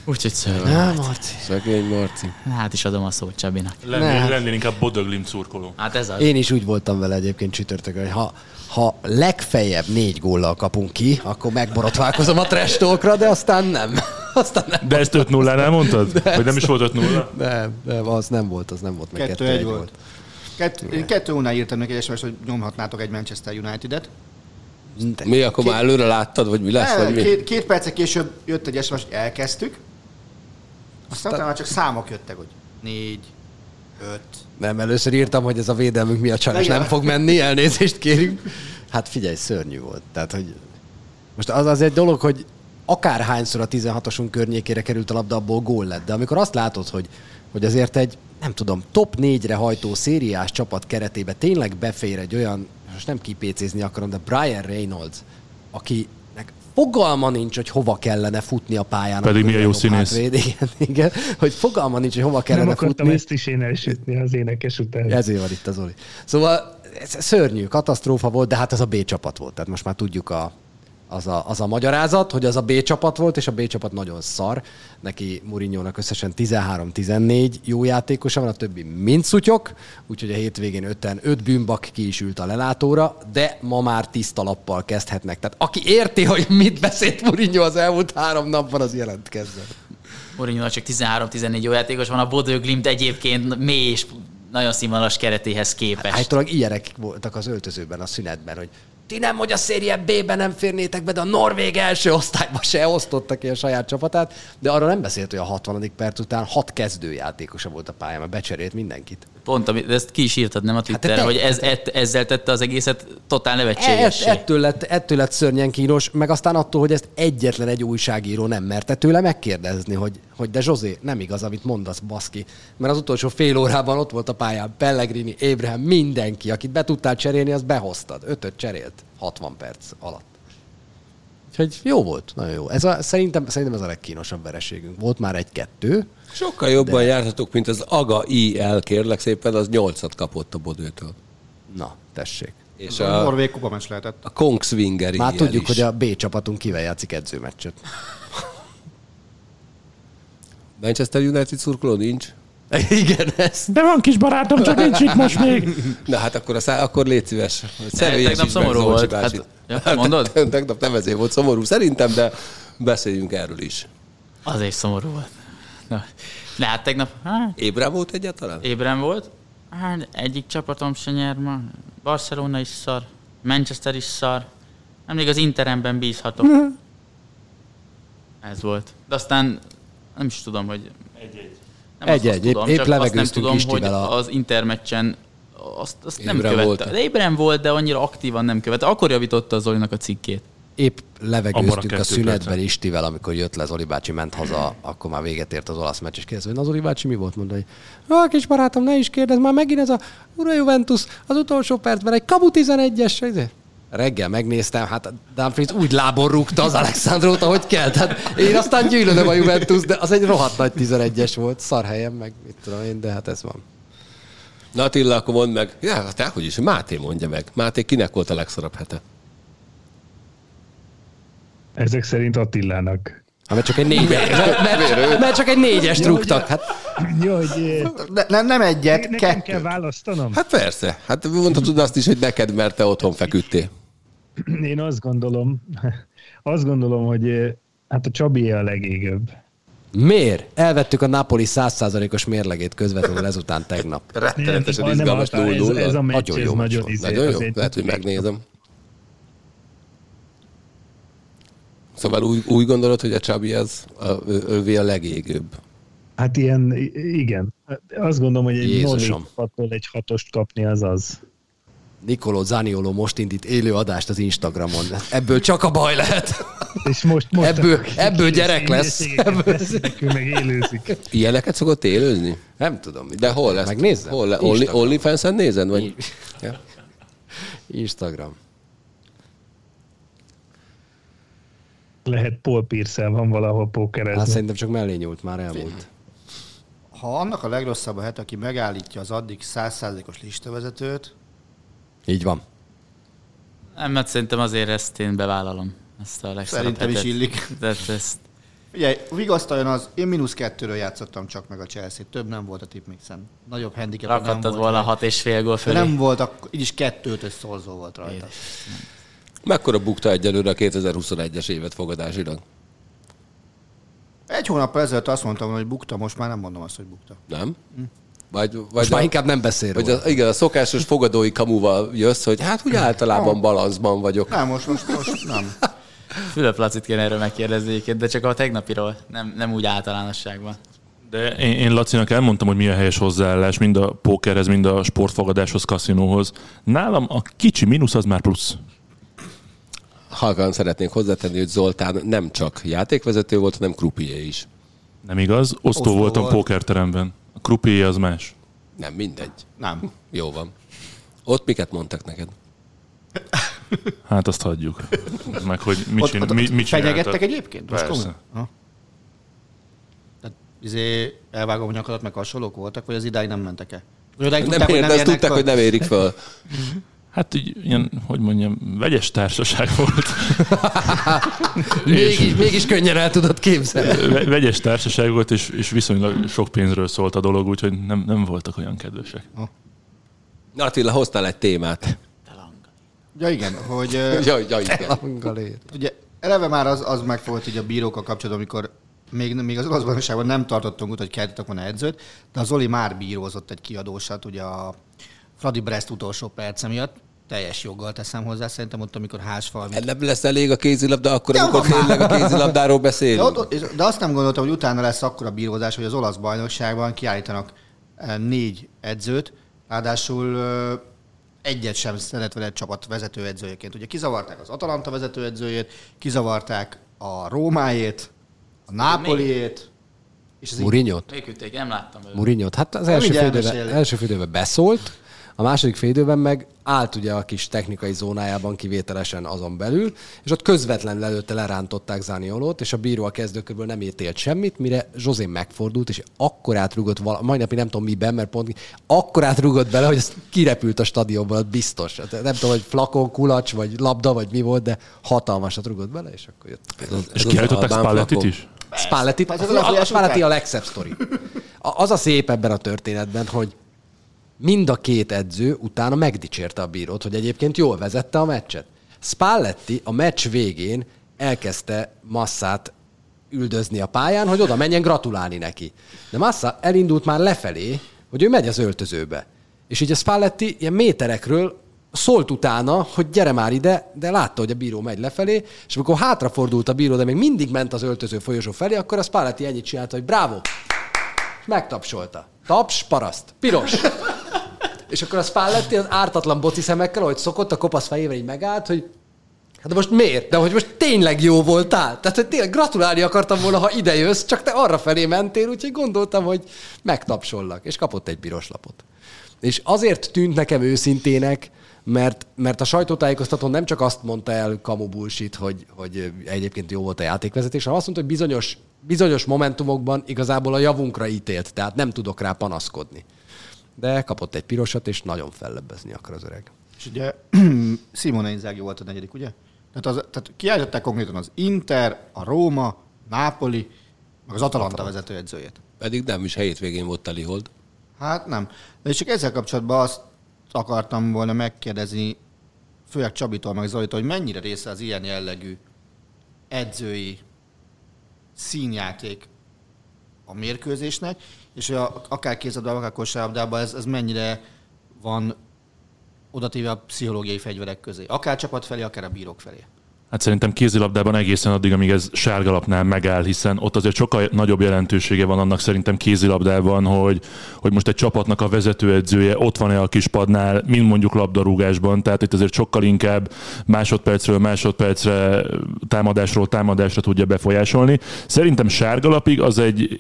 Úgyhogy szörnyű. Nem, Marci. Szegény Marci. Hát is adom a szót Csabinak. Lennél, lennél inkább Bodöglim szurkoló. Hát ez az. Én is úgy voltam vele egyébként csütörtökön, hogy ha, ha legfeljebb négy góllal kapunk ki, akkor megborotválkozom a trash talkra, de aztán nem. Aztán nem. De ezt 5 0 nál mondtad? Vagy nem is volt 5 0 Nem, nem, az nem volt, az nem volt, meg Kettő egy volt. Kettő, én kettő ónál írtam neki egy sms hogy nyomhatnátok egy Manchester United-et. Mi, akkor már előre láttad, vagy mi lesz, Ne, vagy mi? két, két perccel később jött egy SMS, hogy elkezdtük. Aztán utána már csak számok jöttek, hogy négy, öt. Nem, először írtam, hogy ez a védelmünk miatt sajnos Igen. nem fog menni, elnézést kérünk. Hát figyelj, szörnyű volt. Tehát, hogy most az, az egy dolog, hogy akárhányszor a 16-osunk környékére került a labda, abból gól lett. De amikor azt látod, hogy, hogy azért egy, nem tudom, top 4-re hajtó szériás csapat keretébe tényleg befér egy olyan, most nem kipécézni akarom, de Brian Reynolds, akinek fogalma nincs, hogy hova kellene futni a pályán. Pedig milyen jó színész. hátvéd. Igen, igen, hogy fogalma nincs, hogy hova Nem kellene akartam futni. ezt is én elsütni az énekes után. Ezért van itt az Oli. Szóval ez szörnyű, katasztrófa volt, de hát ez a B csapat volt. Tehát most már tudjuk a, az, a, az a magyarázat, hogy az a B csapat volt, és a B csapat nagyon szar. Neki Mourinho-nak összesen 13-14 jó játékosa van, a többi mind szutyok, úgyhogy a hétvégén öten öt bűnbak ki is ült a lelátóra, de ma már tiszta lappal kezdhetnek. Tehát aki érti, hogy mit beszélt Mourinho az elmúlt három napban, az jelentkezzen. Mourinho csak 13-14 jó játékos van, a Bodø Glimt egyébként mély és nagyon színvonalas keretéhez képest. Állítólag ilyenek voltak az öltözőben a szünetben, hogy ti nem, hogy a szérie B-ben nem férnétek be, de a Norvég első osztályba se osztotta ki a saját csapatát, de arra nem beszélt, hogy a 60. perc után hat kezdőjátékosa volt a pályán, mert becserélt mindenkit. Pont, de ezt ki is írtad, nem a Twitterre, te- hogy ez, ett, ezzel tette az egészet totál Et, nevetségessé. ettől, lett, ettől lett szörnyen kínos, meg aztán attól, hogy ezt egyetlen egy újságíró nem merte tőle megkérdezni, hogy, hogy de Zsozé, nem igaz, amit mondasz, baszki. Mert az utolsó fél órában ott volt a pályán Pellegrini, Ébrahim, mindenki, akit be tudtál cserélni, az behoztad. Ötöt cserélt 60 perc alatt. Úgyhogy jó volt, nagyon jó. Ez a, szerintem, szerintem ez a legkínosabb vereségünk. Volt már egy-kettő, Sokkal jobban de... jártatok, mint az Aga IL, kérlek szépen, az nyolcat kapott a Bodőtől. na, tessék. És A a, Norvég kupameccs lehetett. a Kongsvinger Már tudjuk, is. hogy a B csapatunk kivel játszik edzőmeccset. Manchester United szurkoló nincs? Igen, ez. De van kis barátom, csak nincs itt most még. Na hát akkor, a szá- akkor légy szíves. Személyesítsd tegnap szomorú volt. Hát- ja, mondod? Tegnap nem ezért volt szomorú szerintem, de beszéljünk erről is. Az is szomorú volt. Na, de hát tegnap hát, Ébrá volt egyáltalán? ébren volt. Hát egyik csapatom se nyer ma. Barcelona is szar. Manchester is szar. Nem még az Interemben bízhatok. Ez volt. De aztán nem is tudom, hogy... Egy-egy. Nem azt- Egy-egy. Épp- épp csak azt nem levegőztünk tudom, hogy a- az intermeccsen azt, azt nem Ébren követte. voltál? De ébren volt, de annyira aktívan nem követte. Akkor javította az Zolinak a cikkét. Épp Abban levegőztünk a szünetben. Istivel, amikor jött le Zoli bácsi, ment haza, akkor már véget ért az olasz meccs, és kérdezve, hogy na Zoli bácsi mi volt? Mondta, hogy a kis barátom, ne is kérdezz, már megint ez a ura Juventus az utolsó percben egy kabu 11-es. Reggel megnéztem, hát Dumfries úgy lábon rúgta az Alexandrót, ahogy kell. Tehát én aztán gyűlölöm a Juventus, de az egy rohadt nagy 11-es volt, szar helyen, meg mit tudom én, de hát ez van. Na Attila, akkor mondd meg. Ja, hát hogy is, Máté mondja meg. Máté, kinek volt a legszarabb hete? Ezek szerint Attilának. Hát mert csak egy négyes, mert, mert, mert csak egy négyest rúgtak. Hát Ne, nem, nem egyet, nekem kettő. kell választanom? Hát persze. Hát mondhatod azt is, hogy neked, mert te otthon feküdtél. Én azt gondolom, azt gondolom, hogy eh, hát a Csabi a legégőbb. Miért? Elvettük a Napoli 100%-os mérlegét közvetlenül ezután tegnap. Rettenetesen izgalmas hát ez, 0 ez a meccs, Nagyon jó nagyon izé, Nagyon jó, lehet, hogy megnézem. Szóval úgy, úgy gondolod, hogy a Csabi az a, ő, ővé a legégőbb. Hát ilyen, igen. Azt gondolom, hogy egy Jézusom. 0 egy hatost kapni az az. Nikoló Zanioló most indít élő adást az Instagramon. Ebből csak a baj lehet. És most, most Ebből- ebből gyerek lesz. Ebből nekünk meg élőzik. Ilyeneket szokott élőzni? Nem tudom. De hol lesz? Megnézzem? Hol le? Only, Instagram. OnlyFans-en nézed? Vagy? Ja. Instagram. Lehet Paul pierce van valahol Hát pókerezni. szerintem csak mellé nyúlt, már elmúlt. Ha annak a legrosszabb a het, aki megállítja az addig 100%-os listavezetőt, Így van. Nem, mert szerintem azért ezt én bevállalom. Ezt a Szerintem is illik. Tehát ezt Ugye, vigasztaljon az, én mínusz kettőről játszottam csak meg a Chelsea, több nem volt a tipmixen. Nagyobb handicap nem volt. volna hat és fél gól De fölé. nem volt, akkor, így is kettőt és szorzó volt rajta. Mekkora bukta egyelőre a 2021-es évet fogadásilag? Egy hónappal ezelőtt azt mondtam, hogy bukta, most már nem mondom azt, hogy bukta. Nem? Vagy, vagy Most már a- inkább nem beszél Vagy a, igen, a szokásos fogadói kamuval jössz, hogy hát úgy általában balanszban vagyok. Nem, most, most, most nem. Fülöp Lacit kéne erről megkérdezni egyébként, de csak a tegnapiról, nem, nem úgy általánosságban. De én, én Lacinak elmondtam, hogy mi a helyes hozzáállás, mind a pókerhez, mind a sportfogadáshoz, kaszinóhoz. Nálam a kicsi mínusz az már plusz. Halkan szeretnék hozzátenni, hogy Zoltán nem csak játékvezető volt, hanem krupié is. Nem igaz? Osztó, Osztó voltam volt. pókerteremben. A krupié az más. Nem, mindegy. Nem. Jó van. Ott miket mondtak neked? Hát azt hagyjuk. Meg hogy mit, Ott, csin, ott, mi, mit fenyegettek egyébként? Most Persze. Ha? Tehát izé elvágom a nyakadat, meg hasonlók voltak, vagy az idáig nem mentek el? Vagy odáig Nem, tudták, hogy ér, de azt érnek tudták, hogy nem érik föl. Hát így, ilyen, hogy mondjam, vegyes társaság volt. Mégis, mégis könnyen el tudod képzelni. Ve- Vegyes társaság volt, és, és viszonylag sok pénzről szólt a dolog, úgyhogy nem, nem voltak olyan kedvesek. Na Attila, hoztál egy témát. Ja igen, hogy ö, Jaj, jaj, igen. Ugye eleve már az, az megfolt így a bírókkal kapcsolatban, amikor még, még az olasz bajnokságban nem tartottunk úgy, hogy keltettek volna edzőt, de az Oli már bírózott egy kiadósat, ugye a Fradi Brest utolsó perce miatt, teljes joggal teszem hozzá, szerintem ott, amikor házfal, Nem lesz elég a kézilabda akkor, Ja, amikor tényleg a kézilabdáról De, beszélünk. ott, és- de azt nem gondoltam, hogy utána lesz akkora bírózás, hogy az olasz bajnokságban kiállítanak eh, négy edzőt, ráadásul eh, egyet sem szeret vele egy csapat vezetőedzőjeként. Ugye kizavarták az Atalanta vezetőedzőjét, kizavarták a Rómájét, a Nápoliét, és az Murinyot? Még ütték, nem láttam őt. Murinyot. Hát az félidőben, első félidőben beszólt, a második félidőben meg állt ugye a kis technikai zónájában kivételesen azon belül, és ott közvetlenül előtte lerántották Zániolót, és a bíró a kezdőkörből nem ítélt semmit, mire Zsozé megfordult, és akkor átrugott, vala, majdnem nem tudom miben, mert pont akkor átrugott bele, hogy ez kirepült a stadionból, az biztos. Hát Nem tudom, hogy flakon, kulacs, vagy labda, vagy mi volt, de hatalmasat rugott bele, és akkor jött. És az kiállították Spallettit is? Spalletti, Persze, az a, a Spalletti után. a legszebb sztori. A- Az a szép ebben a történetben, hogy mind a két edző utána megdicsérte a bírót, hogy egyébként jól vezette a meccset. Spalletti a meccs végén elkezdte Massát üldözni a pályán, hogy oda menjen gratulálni neki. De Massa elindult már lefelé, hogy ő megy az öltözőbe. És így a Spalletti ilyen méterekről szólt utána, hogy gyere már ide, de látta, hogy a bíró megy lefelé, és amikor hátrafordult a bíró, de még mindig ment az öltöző folyosó felé, akkor a Spalletti ennyit csinálta, hogy bravo! És megtapsolta. Taps, paraszt. Piros. És akkor a Spalletti az ártatlan boci szemekkel, ahogy szokott, a kopasz fejével így megállt, hogy Hát de most miért? De hogy most tényleg jó voltál? Tehát, hogy tényleg gratulálni akartam volna, ha ide jössz, csak te arra felé mentél, úgyhogy gondoltam, hogy megtapsollak. És kapott egy piros lapot. És azért tűnt nekem őszintének, mert, mert a sajtótájékoztatón nem csak azt mondta el kamu bullshit, hogy, hogy egyébként jó volt a játékvezetés, hanem azt mondta, hogy bizonyos, bizonyos momentumokban igazából a javunkra ítélt, tehát nem tudok rá panaszkodni. De kapott egy pirosat, és nagyon fellebbezni akar az öreg. És ugye Simone Inzaghi volt a negyedik, ugye? Tehát, az, tehát kiállították konkrétan az Inter, a Róma, Nápoli, meg az Atalanta vezetőedzőjét. Pedig nem is hétvégén volt telihold. Hát nem. De csak ezzel kapcsolatban azt akartam volna megkérdezni, főleg Csabitól, meg Zolitól, hogy mennyire része az ilyen jellegű edzői színjáték a mérkőzésnek, és hogy a, akár kézabdában, akár kosárlabdában ez, ez mennyire van odatéve a pszichológiai fegyverek közé. Akár csapat felé, akár a bírók felé. Hát szerintem kézilabdában egészen addig, amíg ez sárgalapnál megáll, hiszen ott azért sokkal nagyobb jelentősége van annak szerintem kézilabdában, hogy, hogy most egy csapatnak a vezetőedzője ott van-e a kispadnál, mint mondjuk labdarúgásban, tehát itt azért sokkal inkább másodpercről másodpercre, támadásról támadásra tudja befolyásolni. Szerintem sárgalapig az egy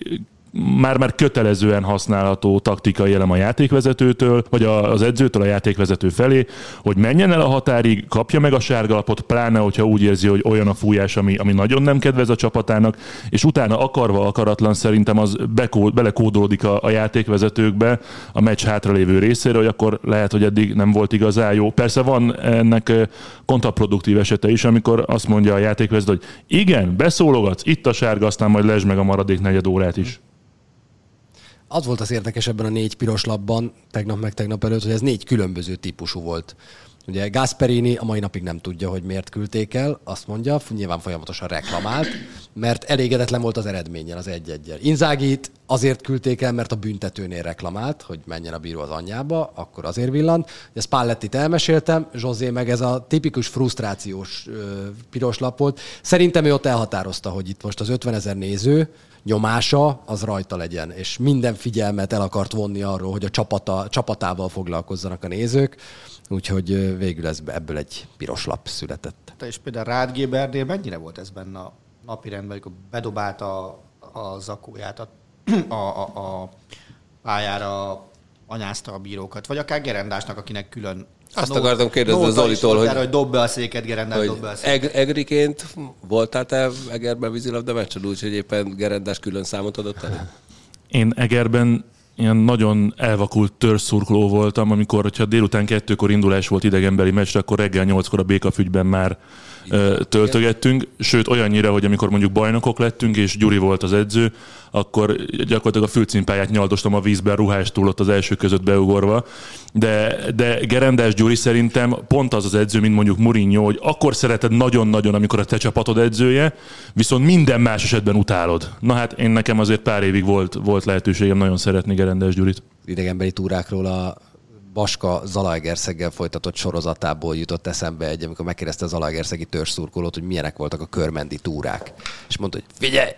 már-már kötelezően használható taktikai elem a játékvezetőtől, vagy az edzőtől a játékvezető felé, hogy menjen el a határig, kapja meg a sárgalapot, pláne, hogyha úgy érzi, hogy olyan a fújás, ami, ami nagyon nem kedvez a csapatának, és utána akarva, akaratlan szerintem az bekó, belekódolódik a, a játékvezetőkbe a meccs hátralévő részére, hogy akkor lehet, hogy eddig nem volt igazán jó. Persze van ennek kontraproduktív esete is, amikor azt mondja a játékvezető, hogy igen, beszólogatsz, itt a sárga, aztán majd lesd meg a maradék negyed órát is. Az volt az érdekes ebben a négy piros labban, tegnap meg tegnap előtt, hogy ez négy különböző típusú volt. Ugye Gasperini a mai napig nem tudja, hogy miért küldték el, azt mondja, nyilván folyamatosan reklamált, mert elégedetlen volt az eredményen, az egy 1 Inzágit azért küldték el, mert a büntetőnél reklamált, hogy menjen a bíró az anyjába, akkor azért villant. Ugye Spallettit elmeséltem, Zsozé meg ez a tipikus frusztrációs ö, piros lap volt. Szerintem ő ott elhatározta, hogy itt most az 50 ezer néző, nyomása az rajta legyen, és minden figyelmet el akart vonni arról, hogy a csapata, csapatával foglalkozzanak a nézők, úgyhogy végül ez, ebből egy piros lap született. Te és például Rád Gébernél mennyire volt ez benne a napi rendben, amikor bedobálta a, a zakóját a, a, a, a pályára, anyázta a bírókat, vagy akár Gerendásnak, akinek külön azt akartam kérdezni az Zolitól, hogy, hogy dob be a széket, Gerendás hogy dob be a széket. Eg- egriként voltál te Egerben vízilabda meccsen úgy, hogy éppen Gerendás külön számot adott el? Én Egerben ilyen nagyon elvakult törszurkoló voltam, amikor, hogyha délután kettőkor indulás volt idegenbeli meccsre, akkor reggel nyolckor a békafügyben már töltögettünk, sőt olyannyira, hogy amikor mondjuk bajnokok lettünk, és Gyuri volt az edző, akkor gyakorlatilag a fülcimpáját nyaldostam a vízben ruhástól ott az első között beugorva. De, de Gerendás Gyuri szerintem pont az az edző, mint mondjuk Mourinho, hogy akkor szereted nagyon-nagyon, amikor a te csapatod edzője, viszont minden más esetben utálod. Na hát én nekem azért pár évig volt, volt lehetőségem nagyon szeretni Gerendás Gyurit. Idegenbeli túrákról a Baska Zalaegerszeggel folytatott sorozatából jutott eszembe egy, amikor megkérdezte az Zalaegerszegi törzszurkolót, hogy milyenek voltak a körmendi túrák. És mondta, hogy figyelj,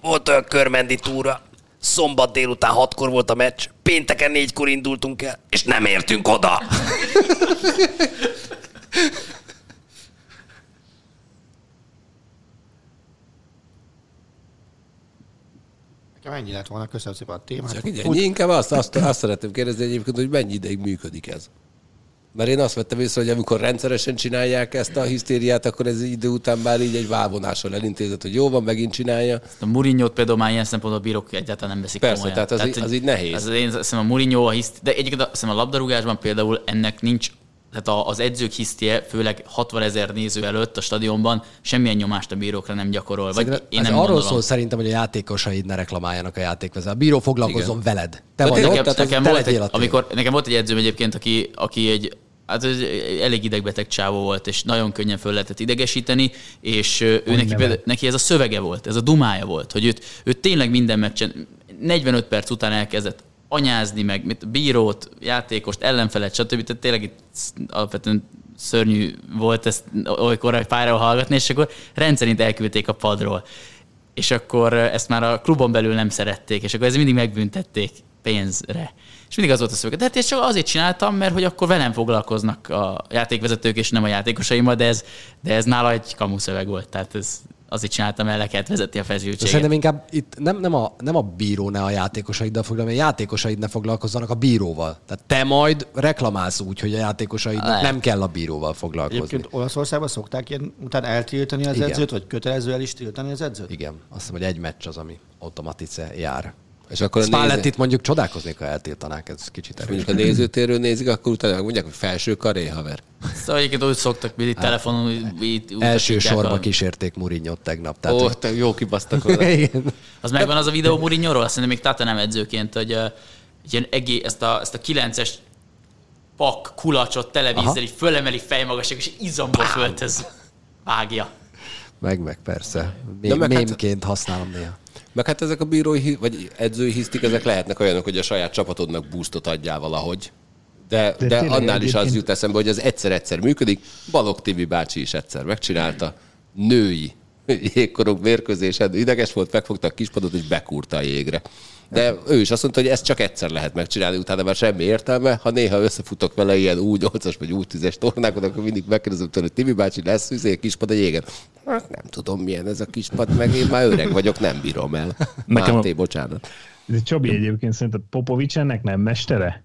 volt olyan körmendi túra, szombat délután hatkor volt a meccs, pénteken négykor indultunk el, és nem értünk oda. Nekem ennyi lett volna, köszönöm szépen a témát. Csak így, ennyi, inkább azt, azt, azt szeretném kérdezni egyébként, hogy mennyi ideig működik ez. Mert én azt vettem észre, hogy amikor rendszeresen csinálják ezt a hisztériát, akkor ez idő után már így egy vávonással elintézett, hogy jó van, megint csinálja. A Mourinho-t például már ilyen szempontból a bírók egyáltalán nem veszik Persze, komolyan. tehát az, tehát, így, az így nehéz. Az, én azt a Mourinho, a hiszt, de egyébként hiszem a labdarúgásban például ennek nincs tehát az edzők hisztie, főleg 60 ezer néző előtt a stadionban semmilyen nyomást a bírókra nem gyakorol. Vagy én ez nem arról gondolom. szól szerintem, hogy a játékosaid ne reklamáljanak a játékvezető. A bíró foglalkozzon Igen. veled. Te vagy nekem, ott, nekem, volt egy, amikor, nekem volt egy edzőm egyébként, aki, aki egy Hát ez elég idegbeteg csávó volt, és nagyon könnyen föl lehetett idegesíteni, és ő neki, például, neki ez a szövege volt, ez a dumája volt, hogy őt, őt tényleg minden meccsen 45 perc után elkezdett anyázni, meg mit, bírót, játékost, ellenfelet, stb. Tehát tényleg itt alapvetően szörnyű volt ezt olykor a pályáról hallgatni, és akkor rendszerint elküldték a padról. És akkor ezt már a klubon belül nem szerették, és akkor ez mindig megbüntették pénzre. És mindig az volt a szöveg. De hát ezt csak azért csináltam, mert hogy akkor velem foglalkoznak a játékvezetők, és nem a játékosaimmal, de ez, de ez nála egy kamuszöveg volt. Tehát ez, azért csináltam el, le kellett vezetni a feszültséget. Szerintem inkább itt nem, nem, a, nem a bíró ne a játékosaiddal foglalkozni, a játékosaid ne foglalkozzanak a bíróval. Tehát te majd reklamálsz úgy, hogy a játékosaidnak nem kell a bíróval foglalkozni. Egyébként Olaszországban szokták ilyen után eltiltani az Igen. edzőt, vagy kötelező el is tiltani az edzőt? Igen. Azt hiszem, hogy egy meccs az, ami automatice jár. És akkor Spallettit néző... mondjuk csodálkoznék, ha eltiltanák, ez kicsit erős. Mondjuk a nézőtérről nézik, akkor utána mondják, hogy felső karé, haver. Szóval egyébként úgy szoktak, itt hát, telefonon így Első sorba a... kísérték Mourinho tegnap. Tehát, Ó, te jó kibasztak oda. az megvan az a videó Mourinho-ról, azt hiszem még Tata nem edzőként, hogy uh, ilyen egész, ezt a, ezt a kilences pak kulacsot televízzel, így fölemeli fejmagasság, és izomból föltez vágja. Meg, meg persze. Mém, meg mémként hát... használom néha. Meg hát ezek a bírói, vagy edzői hisztik, ezek lehetnek olyanok, hogy a saját csapatodnak boostot adjál valahogy. De, de, de annál is az jut eszembe, hogy az egyszer-egyszer működik. Balog Tibi bácsi is egyszer megcsinálta. Női jégkorok mérkőzésen ideges volt, megfogta a kispadot és bekúrta a jégre. De ő is azt mondta, hogy ezt csak egyszer lehet megcsinálni, utána már semmi értelme. Ha néha összefutok vele ilyen úgy 8-as vagy úgy 10-es tornákon, akkor mindig megkérdezem tőle, hogy Tibi bácsi lesz üzé, kispad a jégen. Hát nem tudom milyen ez a kispad, meg én már öreg vagyok, nem bírom el. Nekem Máté, a... bocsánat. De Csabi egyébként szerinted Popovics ennek nem mestere?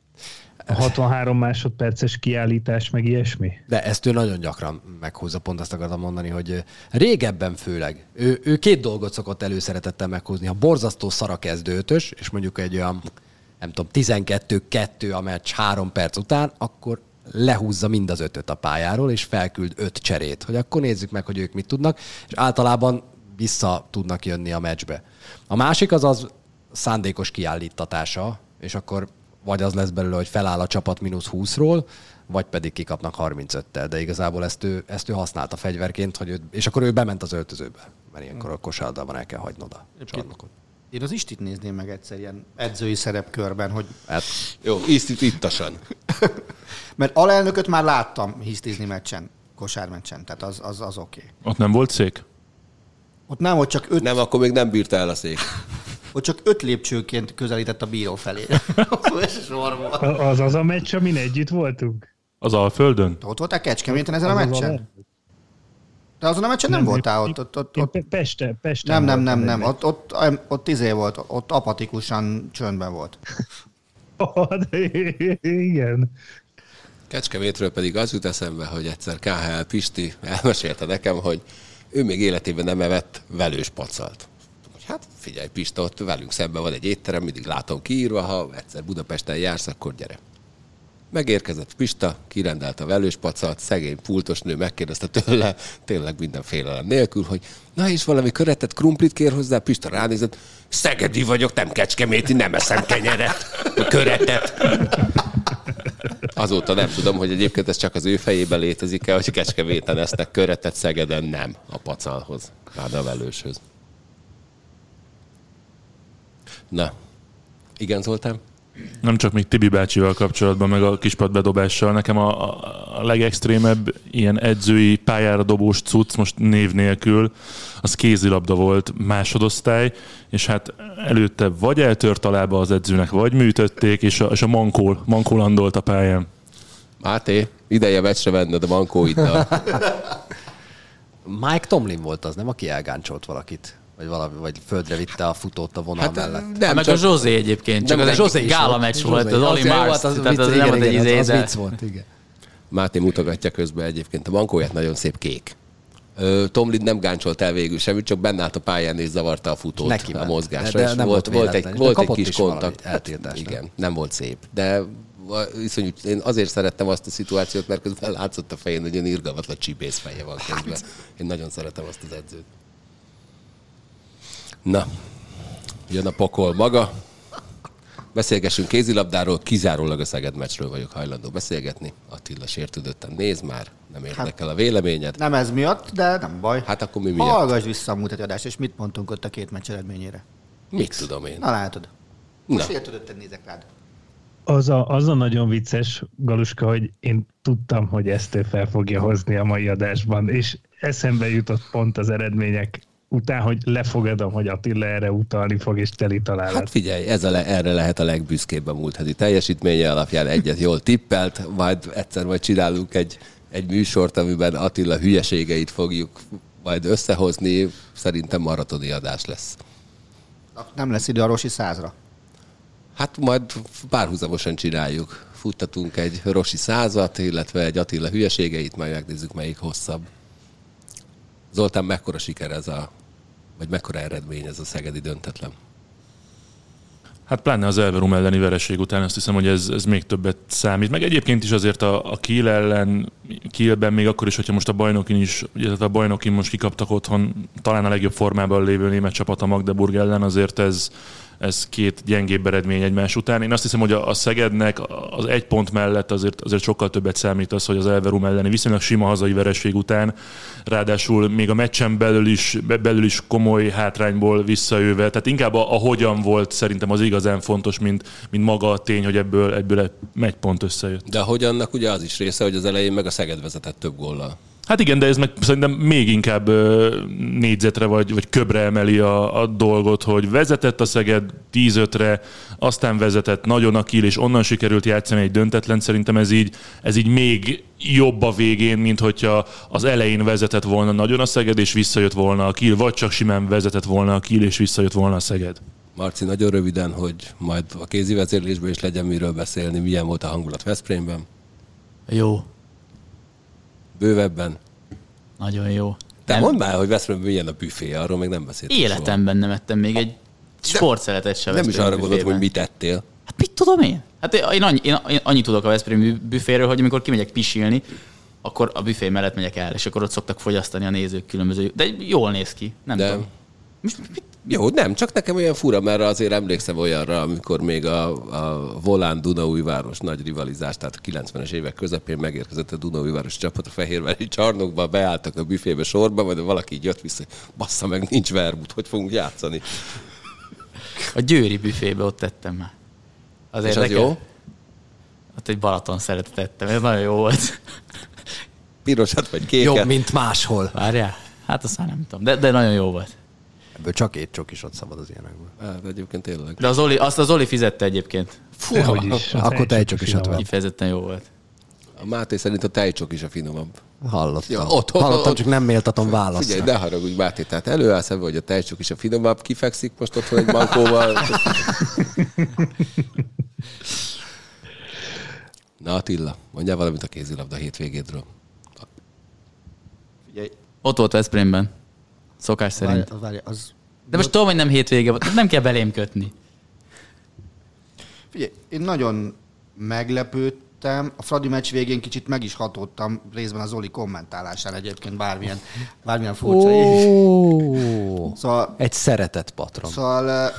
A 63 másodperces kiállítás, meg ilyesmi? De ezt ő nagyon gyakran meghozza, pont azt akartam mondani, hogy régebben főleg, ő, ő két dolgot szokott előszeretettel meghozni. Ha borzasztó szara kezdőtös, és mondjuk egy olyan, nem tudom, 12-2 a meccs három perc után, akkor lehúzza mind az ötöt a pályáról, és felküld öt cserét, hogy akkor nézzük meg, hogy ők mit tudnak, és általában vissza tudnak jönni a meccsbe. A másik az az szándékos kiállítatása, és akkor vagy az lesz belőle, hogy feláll a csapat mínusz 20-ról, vagy pedig kikapnak 35-tel, de igazából ezt ő, ezt ő használta fegyverként, hogy ő, és akkor ő bement az öltözőbe, mert ilyenkor a kosárlabdában el kell hagynod a csarnokot. Én az Istit nézném meg egyszer ilyen edzői szerepkörben, hogy... Hát, Jó, itt ittasan. Mert alelnököt már láttam hisztizni meccsen, kosármeccsen, tehát az, az, az oké. Okay. Ott nem volt szék? Ott nem, ott csak öt, Nem, akkor még nem bírta el a szék. ott csak öt lépcsőként közelített a bíró felé. Sorban. Az az a meccs, amin együtt voltunk? Az Alföldön? Ott voltál Kecskeméten ezen a Az az meccsen? De azon a meccsen nem, voltál ott. ott, ott, ott Pe- Peste, Pesten nem, nem, nem, nem. Ott, ott, ott, ott izé volt, ott apatikusan csöndben volt. Igen. Kecskemétről pedig az jut eszembe, hogy egyszer KHL Pisti elmesélte nekem, hogy ő még életében nem evett velős pacalt. Hát figyelj, Pista, ott velünk szemben van egy étterem, mindig látom kiírva, ha egyszer Budapesten jársz, akkor gyere. Megérkezett Pista, kirendelt a velős pacalt, szegény pultos nő megkérdezte tőle, tényleg minden félelem nélkül, hogy na és valami köretet, krumplit kér hozzá, Pista ránézett, Szegedi vagyok, nem kecskeméti, nem eszem kenyeret, köretet. Azóta nem tudom, hogy egyébként ez csak az ő fejében létezik-e, hogy Kecskeméten esznek köretet, Szegeden nem a pacalhoz, rád a velőshöz. Na, igen, Zoltán? Nem csak még Tibi bácsival kapcsolatban, meg a kispad bedobással. Nekem a, a legextrémebb ilyen edzői pályára dobós cucc, most név nélkül, az kézilabda volt másodosztály, és hát előtte vagy eltört a lába az edzőnek, vagy műtötték, és a, és a mankól, mankól landolt a pályán. Máté, ideje meccsre venned a mankóiddal. Mike Tomlin volt az, nem? Aki elgáncsolt valakit. Vagy, valami, vagy földre vitte a futót a vonal hát, mellett. nem, meg csak, a Zsozé egyébként, csak az egy gála volt. meccs volt, az Oli Mars, hát az tehát vicc, az nem volt egy izé, az, vicc volt, igen. Máté mutogatja közben egyébként a mankóját, nagyon szép kék. Tomlin nem gáncsolt el végül semmit, csak benne állt a pályán és zavarta a futót Neki a mozgásra. De- de nem volt, volt egy, volt egy kis kontakt. eltiltást, nem? Igen, nem volt szép. De iszonyú, én azért szerettem azt a szituációt, mert közben látszott a fején, hogy ilyen irgalmatlan csibész feje van közben. Én nagyon szeretem azt az edzőt. Na, jön a pokol maga. Beszélgessünk kézilabdáról, kizárólag a Szeged meccsről vagyok hajlandó beszélgetni. Attila sértődötten néz már, nem érdekel a véleményed. Nem ez miatt, de nem baj. Hát akkor mi miatt? Hallgass vissza a múlt adást, és mit mondtunk ott a két meccs eredményére. Mit tudom én? Na látod. Most Na. sértődötten nézek rád. Az a, az a nagyon vicces, Galuska, hogy én tudtam, hogy ezt ő fel fogja hozni a mai adásban, és eszembe jutott pont az eredmények után, hogy lefogadom, hogy Attila erre utalni fog, és teli találat. Hát figyelj, ez a le, erre lehet a legbüszkébb a múlt heti teljesítménye alapján egyet jól tippelt, majd egyszer majd csinálunk egy, egy műsort, amiben Attila hülyeségeit fogjuk majd összehozni. Szerintem maratoni adás lesz. Nem lesz idő a Rosi százra. Hát majd párhuzamosan csináljuk. Futtatunk egy Rosi százat, illetve egy Attila hülyeségeit, majd megnézzük, melyik hosszabb. Zoltán, mekkora siker ez a, vagy mekkora eredmény ez a szegedi döntetlen? Hát pláne az Elverum elleni vereség után azt hiszem, hogy ez, ez még többet számít. Meg egyébként is azért a, a Kiel ellen, Kielben még akkor is, hogyha most a bajnokin is, illetve a bajnokin most kikaptak otthon, talán a legjobb formában lévő német csapat a Magdeburg ellen, azért ez, ez két gyengébb eredmény egymás után. Én azt hiszem, hogy a, Szegednek az egy pont mellett azért, azért sokkal többet számít az, hogy az Elverum elleni viszonylag sima hazai vereség után, ráadásul még a meccsen belül is, be- belül is komoly hátrányból visszajöve, tehát inkább a, a hogyan volt szerintem az igazán fontos, mint, mint maga a tény, hogy ebből, ebből egy, pont összejött. De hogy annak ugye az is része, hogy az elején meg a Szeged vezetett több góllal. Hát igen, de ez meg szerintem még inkább négyzetre vagy, vagy köbre emeli a, a dolgot, hogy vezetett a Szeged 10-5-re, aztán vezetett nagyon a kill, és onnan sikerült játszani egy döntetlen. Szerintem ez így, ez így még jobb a végén, mint hogyha az elején vezetett volna nagyon a Szeged, és visszajött volna a kill, vagy csak simán vezetett volna a kill, és visszajött volna a Szeged. Marci, nagyon röviden, hogy majd a kézi vezérlésből is legyen miről beszélni, milyen volt a hangulat Veszprémben, Jó, bővebben. nagyon jó. Te Nem- mondd már, hogy Veszprémben milyen a büfé, arról még nem beszéltünk Életemben nem ettem még egy sportszeletet sem. soha. Nem is arra gondoltam, hogy mit ettél. Hát mit tudom én? Hát én, annyi, én, én annyit tudok a Veszprém büféről, hogy amikor kimegyek pisilni, akkor a büfé mellett megyek el, és akkor ott szoktak fogyasztani a nézők különböző. De jól néz ki, nem De tudom. Most mit, Jó, nem, csak nekem olyan fura, mert azért emlékszem olyanra, amikor még a, a Volán Dunaújváros nagy rivalizás, tehát a 90-es évek közepén megérkezett a Dunaújváros csapat a Fehérvári csarnokba, beálltak a büfébe sorba, majd valaki így jött vissza, hogy bassza meg, nincs vermut, hogy fogunk játszani. A győri büfébe ott tettem már. Az És az jó? Ott egy Balaton szeretet ettem, ez nagyon jó volt. Pirosat vagy kéket. Jobb, mint máshol. Várjál? Hát azt már nem tudom, de, de nagyon jó volt. Ebből csak egy csokis ott szabad az ilyenekből. Hát egyébként tényleg. De az Oli, azt az Oli fizette egyébként. Fú, Hogy is. Akkor te egy csokisat finomabb. vett. Kifejezetten jó volt. A Máté szerint a tejcsok is a finomabb. Hallottam. Ja, ott- ott- Hallottam, ott- csak nem méltatom válaszra. Figyelj, ne haragudj, Máté, tehát előállsz ebbe, hogy a tejcsok is a finomabb, kifekszik most otthon egy bankóval. Na Attila, mondjál valamit a kézilabda hétvégédről. Figyelj, Ott volt Veszprémben. Szokás szerint. várj, várj, az... De most tudom, hogy nem hétvége volt, nem kell belém kötni. Figyelj, én nagyon meglepődtem. A Fradi meccs végén kicsit meg is hatódtam részben az Oli kommentálásán egyébként bármilyen, bármilyen furcsa. Szóval egy szeretett patron. Szóval eh,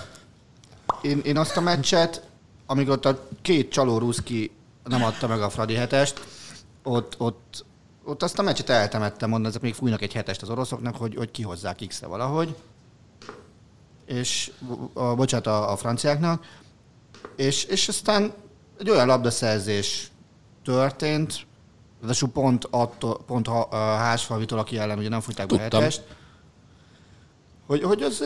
én, én azt a meccset, amikor ott a két csaló ruszki nem adta meg a Fradi hetest, ott, ott, ott azt a meccset eltemettem, mondom, ezek még fújnak egy hetest az oroszoknak, hogy, hogy kihozzák X-re valahogy. És, a, bocsánat, a, a franciáknak. És, és aztán egy olyan labdaszerzés történt, ráadásul pont, attól, pont a, a Házfalvitól, aki ellen ugye nem fújták be hetest, hogy, hogy az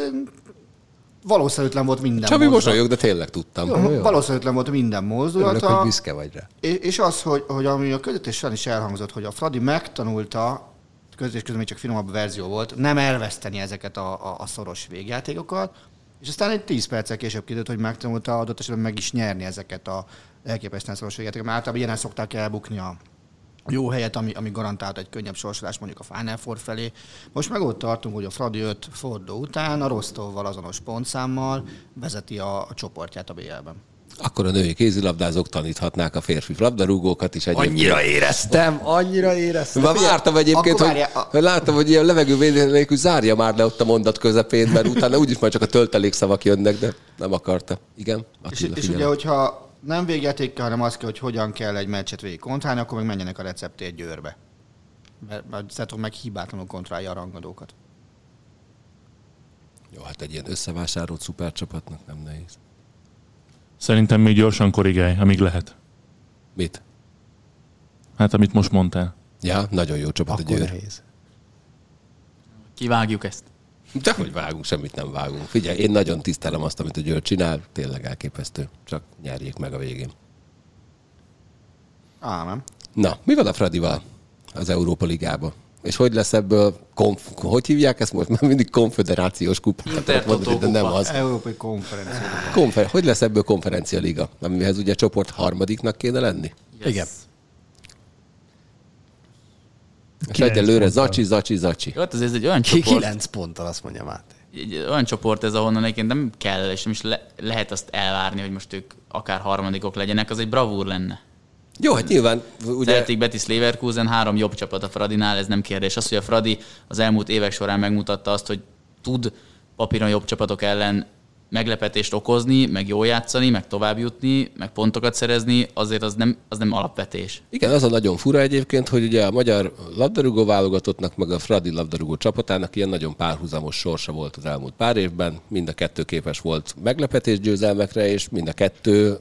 valószerűtlen volt minden Csabi mozdulat. mosolyog, de tényleg tudtam. Jó, valószerűtlen volt minden Örülök, mozdulata. hogy büszke vagy rá. És, az, hogy, hogy ami a közvetésen is elhangzott, hogy a Fradi megtanulta, közvetés közben még csak finomabb verzió volt, nem elveszteni ezeket a, a, a szoros végjátékokat, és aztán egy 10 perccel később kiderült, hogy megtanulta adott esetben meg is nyerni ezeket a elképesztően szoros végjátékokat, mert általában ilyenen szokták elbukni a jó helyet, ami, ami garantált egy könnyebb sorsolás mondjuk a Final Four felé. Most meg ott tartunk, hogy a Fradi 5 forduló után a Rostovval azonos pontszámmal vezeti a, a csoportját a BL-ben. Akkor a női kézilabdázók taníthatnák a férfi labdarúgókat is egyébként. Annyira éreztem, annyira éreztem. Már vártam egyébként, akkor hogy, a- hogy láttam, hogy ilyen levegővédő nélkül zárja már le ott a mondat közepén, mert utána úgyis már csak a töltelékszavak jönnek, de nem akarta. Igen, És, Attila, és figyelem. ugye, hogyha nem végjátékkel, hanem az kell, hogy hogyan kell egy meccset végig kontrálni, akkor meg menjenek a receptért győrbe. Mert, mert Szetok meg hibátlanul kontrálja a rangadókat. Jó, hát egy ilyen összevásárolt szupercsapatnak nem nehéz. Szerintem még gyorsan korrigálj, amíg lehet. Mit? Hát, amit most mondtál. Ja, nagyon jó csapat a Akkor győr. nehéz. Kivágjuk ezt. De hogy vágunk, semmit nem vágunk. Figyelj, én nagyon tisztelem azt, amit a Győr csinál, tényleg elképesztő. Csak nyerjék meg a végén. Á, nem. Na, mi van a Fradival az Európa Ligában? És hogy lesz ebből, konf- hogy hívják ezt most? Már mindig konfederációs kupát Intertotó mondani, de nem az. Európai konferencia. Konfer- hogy lesz ebből konferencia liga? Amihez ugye csoport harmadiknak kéne lenni? Yes. Igen. És egyelőre zacsi, zacsi, zacsi. Jó, hát ez egy olyan csoport, kilenc ponttal, azt mondja Máté. egy olyan csoport ez, ahonnan egyébként nem kell, és nem is le, lehet azt elvárni, hogy most ők akár harmadikok legyenek, az egy bravúr lenne. Jó, hát nyilván ugye... Celtic, Betis, Leverkusen, három jobb csapat a Fradinál, ez nem kérdés. Az, hogy a Fradi az elmúlt évek során megmutatta azt, hogy tud papíron jobb csapatok ellen meglepetést okozni, meg jól játszani, meg tovább jutni, meg pontokat szerezni, azért az nem, az nem alapvetés. Igen, az a nagyon fura egyébként, hogy ugye a magyar labdarúgó válogatottnak, meg a Fradi labdarúgó csapatának ilyen nagyon párhuzamos sorsa volt az elmúlt pár évben. Mind a kettő képes volt meglepetés győzelmekre, és mind a kettő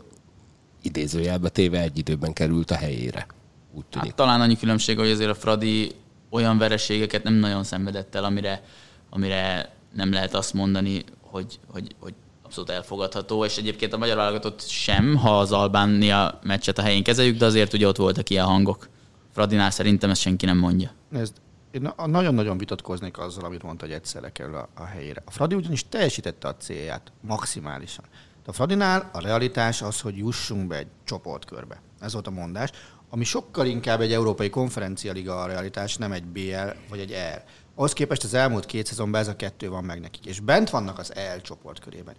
idézőjelbe téve egy időben került a helyére. Úgy tűnik. Hát, talán annyi különbség, hogy azért a Fradi olyan vereségeket nem nagyon szenvedett el, amire, amire nem lehet azt mondani, hogy, hogy, hogy abszolút elfogadható, és egyébként a magyar válogatott sem, ha az Albánia meccset a helyén kezeljük, de azért ugye ott voltak ilyen hangok. Fradinál szerintem ezt senki nem mondja. Nézd, én nagyon-nagyon vitatkoznék azzal, amit mondta, hogy egyszerre kerül a, a helyére. A Fradi ugyanis teljesítette a célját maximálisan. De a Fradinál a realitás az, hogy jussunk be egy csoportkörbe. Ez volt a mondás, ami sokkal inkább egy európai konferencialiga a realitás, nem egy BL vagy egy EL. Ahhoz képest az elmúlt két szezonban ez a kettő van meg nekik, és bent vannak az EL csoportkörében.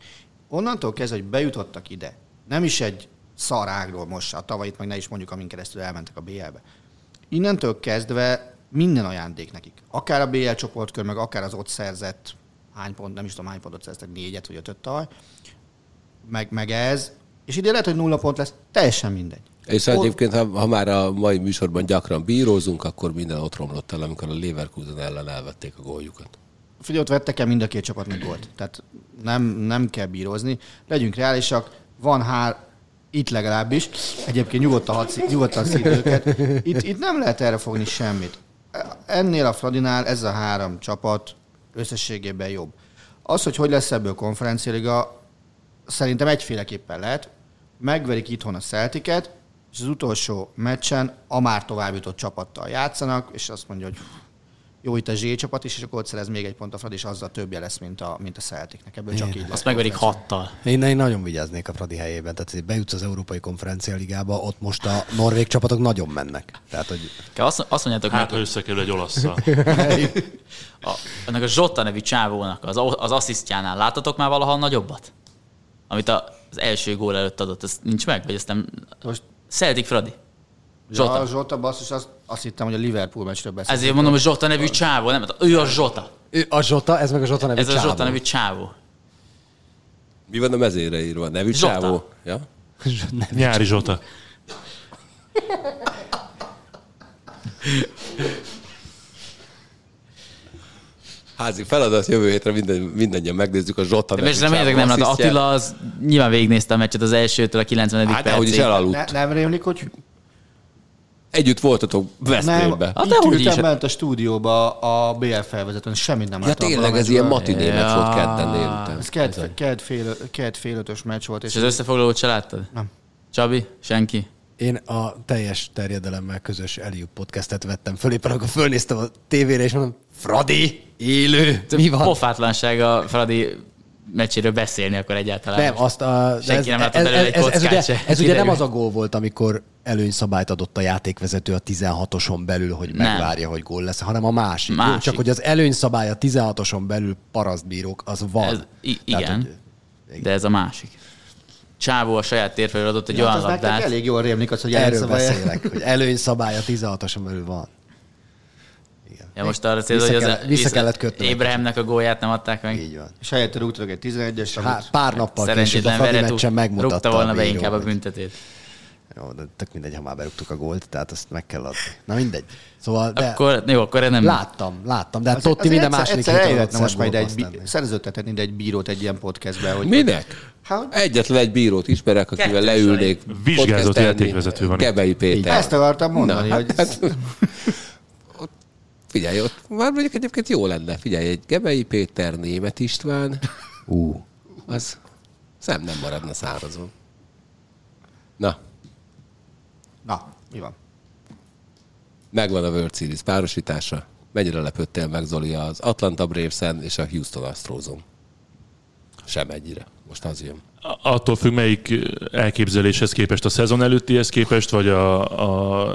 Onnantól kezdve, hogy bejutottak ide, nem is egy szarágról most, a tavalyit meg ne is mondjuk, amin keresztül elmentek a BL-be. Innentől kezdve minden ajándék nekik. Akár a BL csoportkör, meg akár az ott szerzett, hány pont, nem is tudom hány pontot szereztek, négyet vagy ötöt tavaly, meg, meg ez, és ide lehet, hogy nulla pont lesz, teljesen mindegy. És egyébként, ha, ha már a mai műsorban gyakran bírózunk, akkor minden ott romlott el, amikor a Leverkusen ellen elvették a góljukat. Figyelj, ott vettek el mind a két csapatnak gólt. Tehát nem, nem kell bírozni. Legyünk reálisak, van hár, itt legalábbis, egyébként nyugodtan, hadsz, nyugodtan szíd őket, itt, itt nem lehet erre fogni semmit. Ennél a Fradinál ez a három csapat összességében jobb. Az, hogy hogy lesz ebből konferenciáliga, szerintem egyféleképpen lehet. Megverik itthon a Celtiket, és az utolsó meccsen a már tovább jutott csapattal játszanak, és azt mondja, hogy jó itt a Z csapat is, és akkor ott szerez még egy pont a Fradi, és azzal többje lesz, mint a, mint a Celticnek. Ebből csak így Azt megverik hattal. Én, én nagyon vigyáznék a Fradi helyében. Tehát hogy bejutsz az Európai Konferencia Ligába, ott most a norvég csapatok nagyon mennek. Tehát, hogy Azt, azt mondjátok Hát, meg, ha összekerül egy olasszal. a, ennek a Zsotta nevű csávónak az, az asszisztjánál láttatok már valaha nagyobbat? Amit a, az első gól előtt adott, ez nincs meg? Vagy ezt nem... Most Celtic Fradi. Zsota. Ja, Zsota basszus, azt, azt hittem, hogy a Liverpool meccsről beszélünk. Ezért mondom, hogy Zsota nevű csávó, nem? Ő a Zsota. ő a Zsota, ez meg a Zsota nevű Ez a csávó. Zsota nevű csávó. Mi van a mezére írva? Nevű Zsota. csávó? Ja? Nyári Zsota. Házi feladat, jövő hétre minden, mindannyian megnézzük a Zsota És reméljetek nem, asszisztját. Attila az nyilván végignézte a meccset az elsőtől a 90. Hát, ahogy is percig. elaludt. Ne, nem rémlik, hogy Együtt voltatok nem, Veszprémbe. Hát itt ültem is. bent a stúdióba a BL felvezetőn, semmit nem Ja láttam. tényleg, abban a ez ilyen matiné meccs volt kedden délután. Ez kedd, kedd, fél, kedd fél ötös meccs volt, és, És az összefoglalót se láttad? Nem. Csabi? Senki? Én a teljes terjedelemmel közös Eliup podcastet vettem föl, éppen akkor fölnéztem a tévére, és mondom, Fradi, élő, mi van? Pofátlanság a Fradi meccséről beszélni akkor egyáltalán. Nem, azt a... Senki nem látott belőle egy ez, ez, ugye, se. ez ugye nem az a gól volt, amikor előnyszabályt adott a játékvezető a 16-oson belül, hogy Nem. megvárja, hogy gól lesz, hanem a másik. Másik. Jó, csak hogy az előnyszabály a 16-oson belül parasztbírók, az van. Ez, i- Tehát, igen, hogy- de ez a másik. Csávó a saját térfelől adott egy ja, olyan az nektek labdát. elég jól rémlik az, hogy Erről beszélek, hogy előnyszabály a 16-oson belül van. Igen. Ja, most arra célod, hogy az vissza kellett kötnöm. Ébrehémnek a gólját nem adták meg. Így van. És helyette rúgtatok egy 11-es, Há, pár nappal később a Szerencsétlen Fradi meccsen megmutatta rúgta volna a be inkább a büntetét. Jó, de tök mindegy, ha már berúgtuk a gólt, tehát azt meg kell adni. Na mindegy. Szóval, de Akkor, jó, akkor nem... láttam, láttam, de hát Azért- Totti minden azért második egyszer héten most majd egy, bí- szerződtetni ide egy bírót egy ilyen podcastbe. Hogy Minek? Hát, Egyetlen egy bírót ismerek, akivel Kettős leülnék. Vizsgázott játékvezető van itt. Gebei Péter. ezt akartam mondani, Na, hogy hát, figyelj, ott már mondjuk egyébként jó lenne. Figyelj, egy Gebei Péter, Német István, Ú, az szem nem maradna szárazon. Na, na, mi van? megvan a World Series párosítása. Mennyire lepődtél meg, Zoli, az Atlanta Braves-en és a Houston Astros-on? Sem ennyire. Most az jön. Attól függ, melyik elképzeléshez képest, a szezon előttihez képest, vagy a, a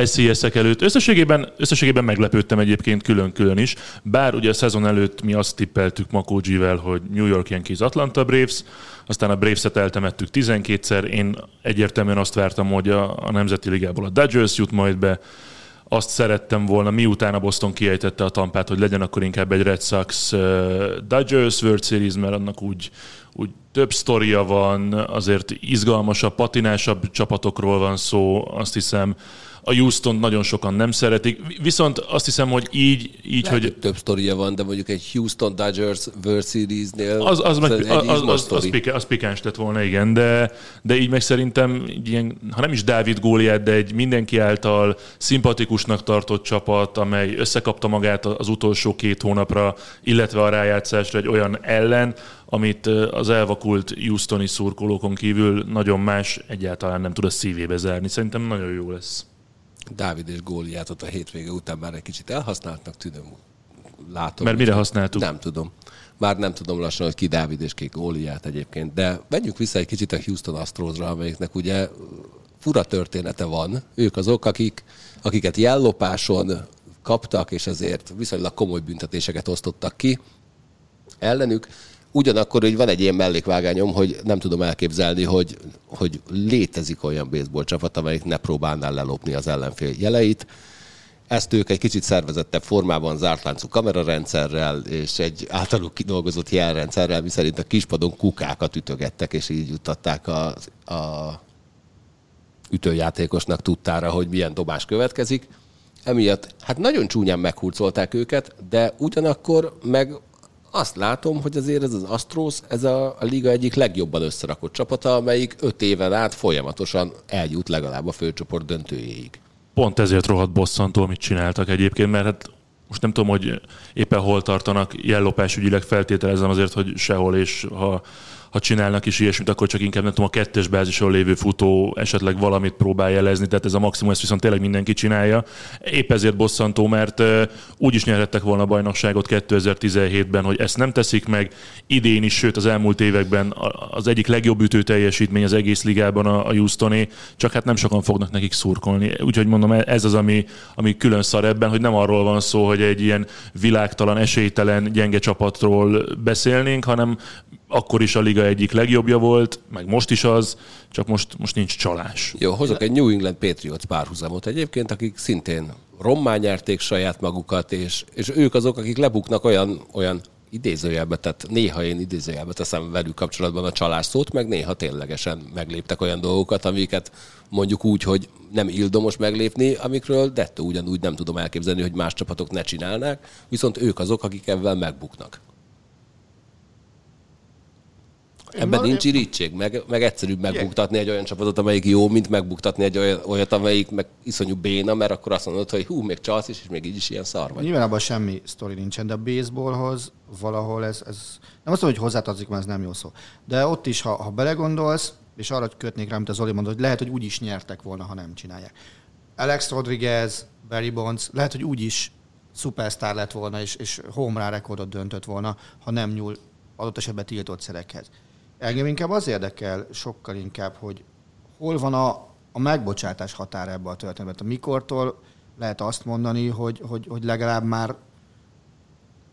LCS-ek előtt. Összességében, összességében meglepődtem egyébként külön-külön is, bár ugye a szezon előtt mi azt tippeltük Makógyivel, hogy New York Yankees Atlanta Braves, aztán a Braves-et eltemettük 12-szer, én egyértelműen azt vártam, hogy a, a Nemzeti Ligából a Dodgers jut majd be, azt szerettem volna, miután a Boston kiejtette a tampát, hogy legyen akkor inkább egy Red Sox Dodgers World Series, mert annak úgy, úgy több sztoria van, azért izgalmasabb, patinásabb csapatokról van szó, azt hiszem. A Houston nagyon sokan nem szeretik, viszont azt hiszem, hogy így, így Lehet, hogy több sztoria van, de mondjuk egy Houston Dodgers World Series-nél az, az, meg, az, az, az, az, pika, az pikáns lett volna, igen, de, de így meg szerintem ilyen, ha nem is Dávid góliát, de egy mindenki által szimpatikusnak tartott csapat, amely összekapta magát az utolsó két hónapra, illetve a rájátszásra egy olyan ellen, amit az elvakult Houstoni szurkolókon kívül nagyon más egyáltalán nem tud a szívébe zárni. Szerintem nagyon jó lesz. Dávid és Góliátot a hétvége után már egy kicsit elhasználtnak tűnöm. Látom. Mert mire használtuk? Nem tudom. Már nem tudom lassan, hogy ki Dávid és ki Góliát egyébként, de menjünk vissza egy kicsit a Houston Astrosra, amelyiknek ugye fura története van. Ők azok, akik, akiket jellopáson kaptak, és ezért viszonylag komoly büntetéseket osztottak ki ellenük. Ugyanakkor hogy van egy ilyen mellékvágányom, hogy nem tudom elképzelni, hogy, hogy létezik olyan baseball csapat, amelyik ne próbálná lelopni az ellenfél jeleit. Ezt ők egy kicsit szervezettebb formában, zárt láncú kamerarendszerrel és egy általuk kidolgozott jelrendszerrel, miszerint a kispadon kukákat ütögettek, és így juttatták a, a ütőjátékosnak tudtára, hogy milyen dobás következik. Emiatt hát nagyon csúnyán meghurcolták őket, de ugyanakkor meg azt látom, hogy azért ez az Astros, ez a, a liga egyik legjobban összerakott csapata, amelyik öt éven át folyamatosan eljut legalább a főcsoport döntőjéig. Pont ezért rohadt bosszantó, amit csináltak egyébként, mert hát most nem tudom, hogy éppen hol tartanak, jellopás ügyileg feltételezem azért, hogy sehol, és ha ha csinálnak is ilyesmit, akkor csak inkább nem tudom, a kettes bázison lévő futó esetleg valamit próbál jelezni, tehát ez a maximum, ezt viszont tényleg mindenki csinálja. Épp ezért bosszantó, mert úgy is nyerhettek volna a bajnokságot 2017-ben, hogy ezt nem teszik meg. Idén is, sőt az elmúlt években az egyik legjobb ütő teljesítmény az egész ligában a Houstoné, csak hát nem sokan fognak nekik szurkolni. Úgyhogy mondom, ez az, ami, ami külön szar ebben, hogy nem arról van szó, hogy egy ilyen világtalan, esélytelen, gyenge csapatról beszélnénk, hanem akkor is a liga egyik legjobbja volt, meg most is az, csak most, most nincs csalás. Jó, hozok egy New England Patriots párhuzamot egyébként, akik szintén rommán nyerték saját magukat, és, és ők azok, akik lebuknak olyan, olyan idézőjelbe, tehát néha én idézőjelbe teszem velük kapcsolatban a csalás szót, meg néha ténylegesen megléptek olyan dolgokat, amiket mondjuk úgy, hogy nem ildomos meglépni, amikről dettó ugyanúgy nem tudom elképzelni, hogy más csapatok ne csinálnák, viszont ők azok, akik ebben megbuknak. Ebben nincs irítség, meg, meg egyszerűbb megbuktatni egy olyan csapatot, amelyik jó, mint megbuktatni egy olyan, olyat, amelyik meg iszonyú béna, mert akkor azt mondod, hogy hú, még csalsz is, és még így is ilyen szar vagy. Nyilván abban semmi sztori nincsen, de a baseballhoz valahol ez, ez nem azt mondom, hogy hozzátartozik, mert ez nem jó szó. De ott is, ha, ha belegondolsz, és arra kötnék rá, amit az Zoli mondott, hogy lehet, hogy úgy is nyertek volna, ha nem csinálják. Alex Rodriguez, Barry Bonds, lehet, hogy úgy is szupersztár lett volna, és, és home rekordot döntött volna, ha nem nyúl adott esetben tiltott szerekhez. Engem inkább az érdekel sokkal inkább, hogy hol van a, a megbocsátás határa ebbe a történetben. Mikortól lehet azt mondani, hogy, hogy, hogy legalább már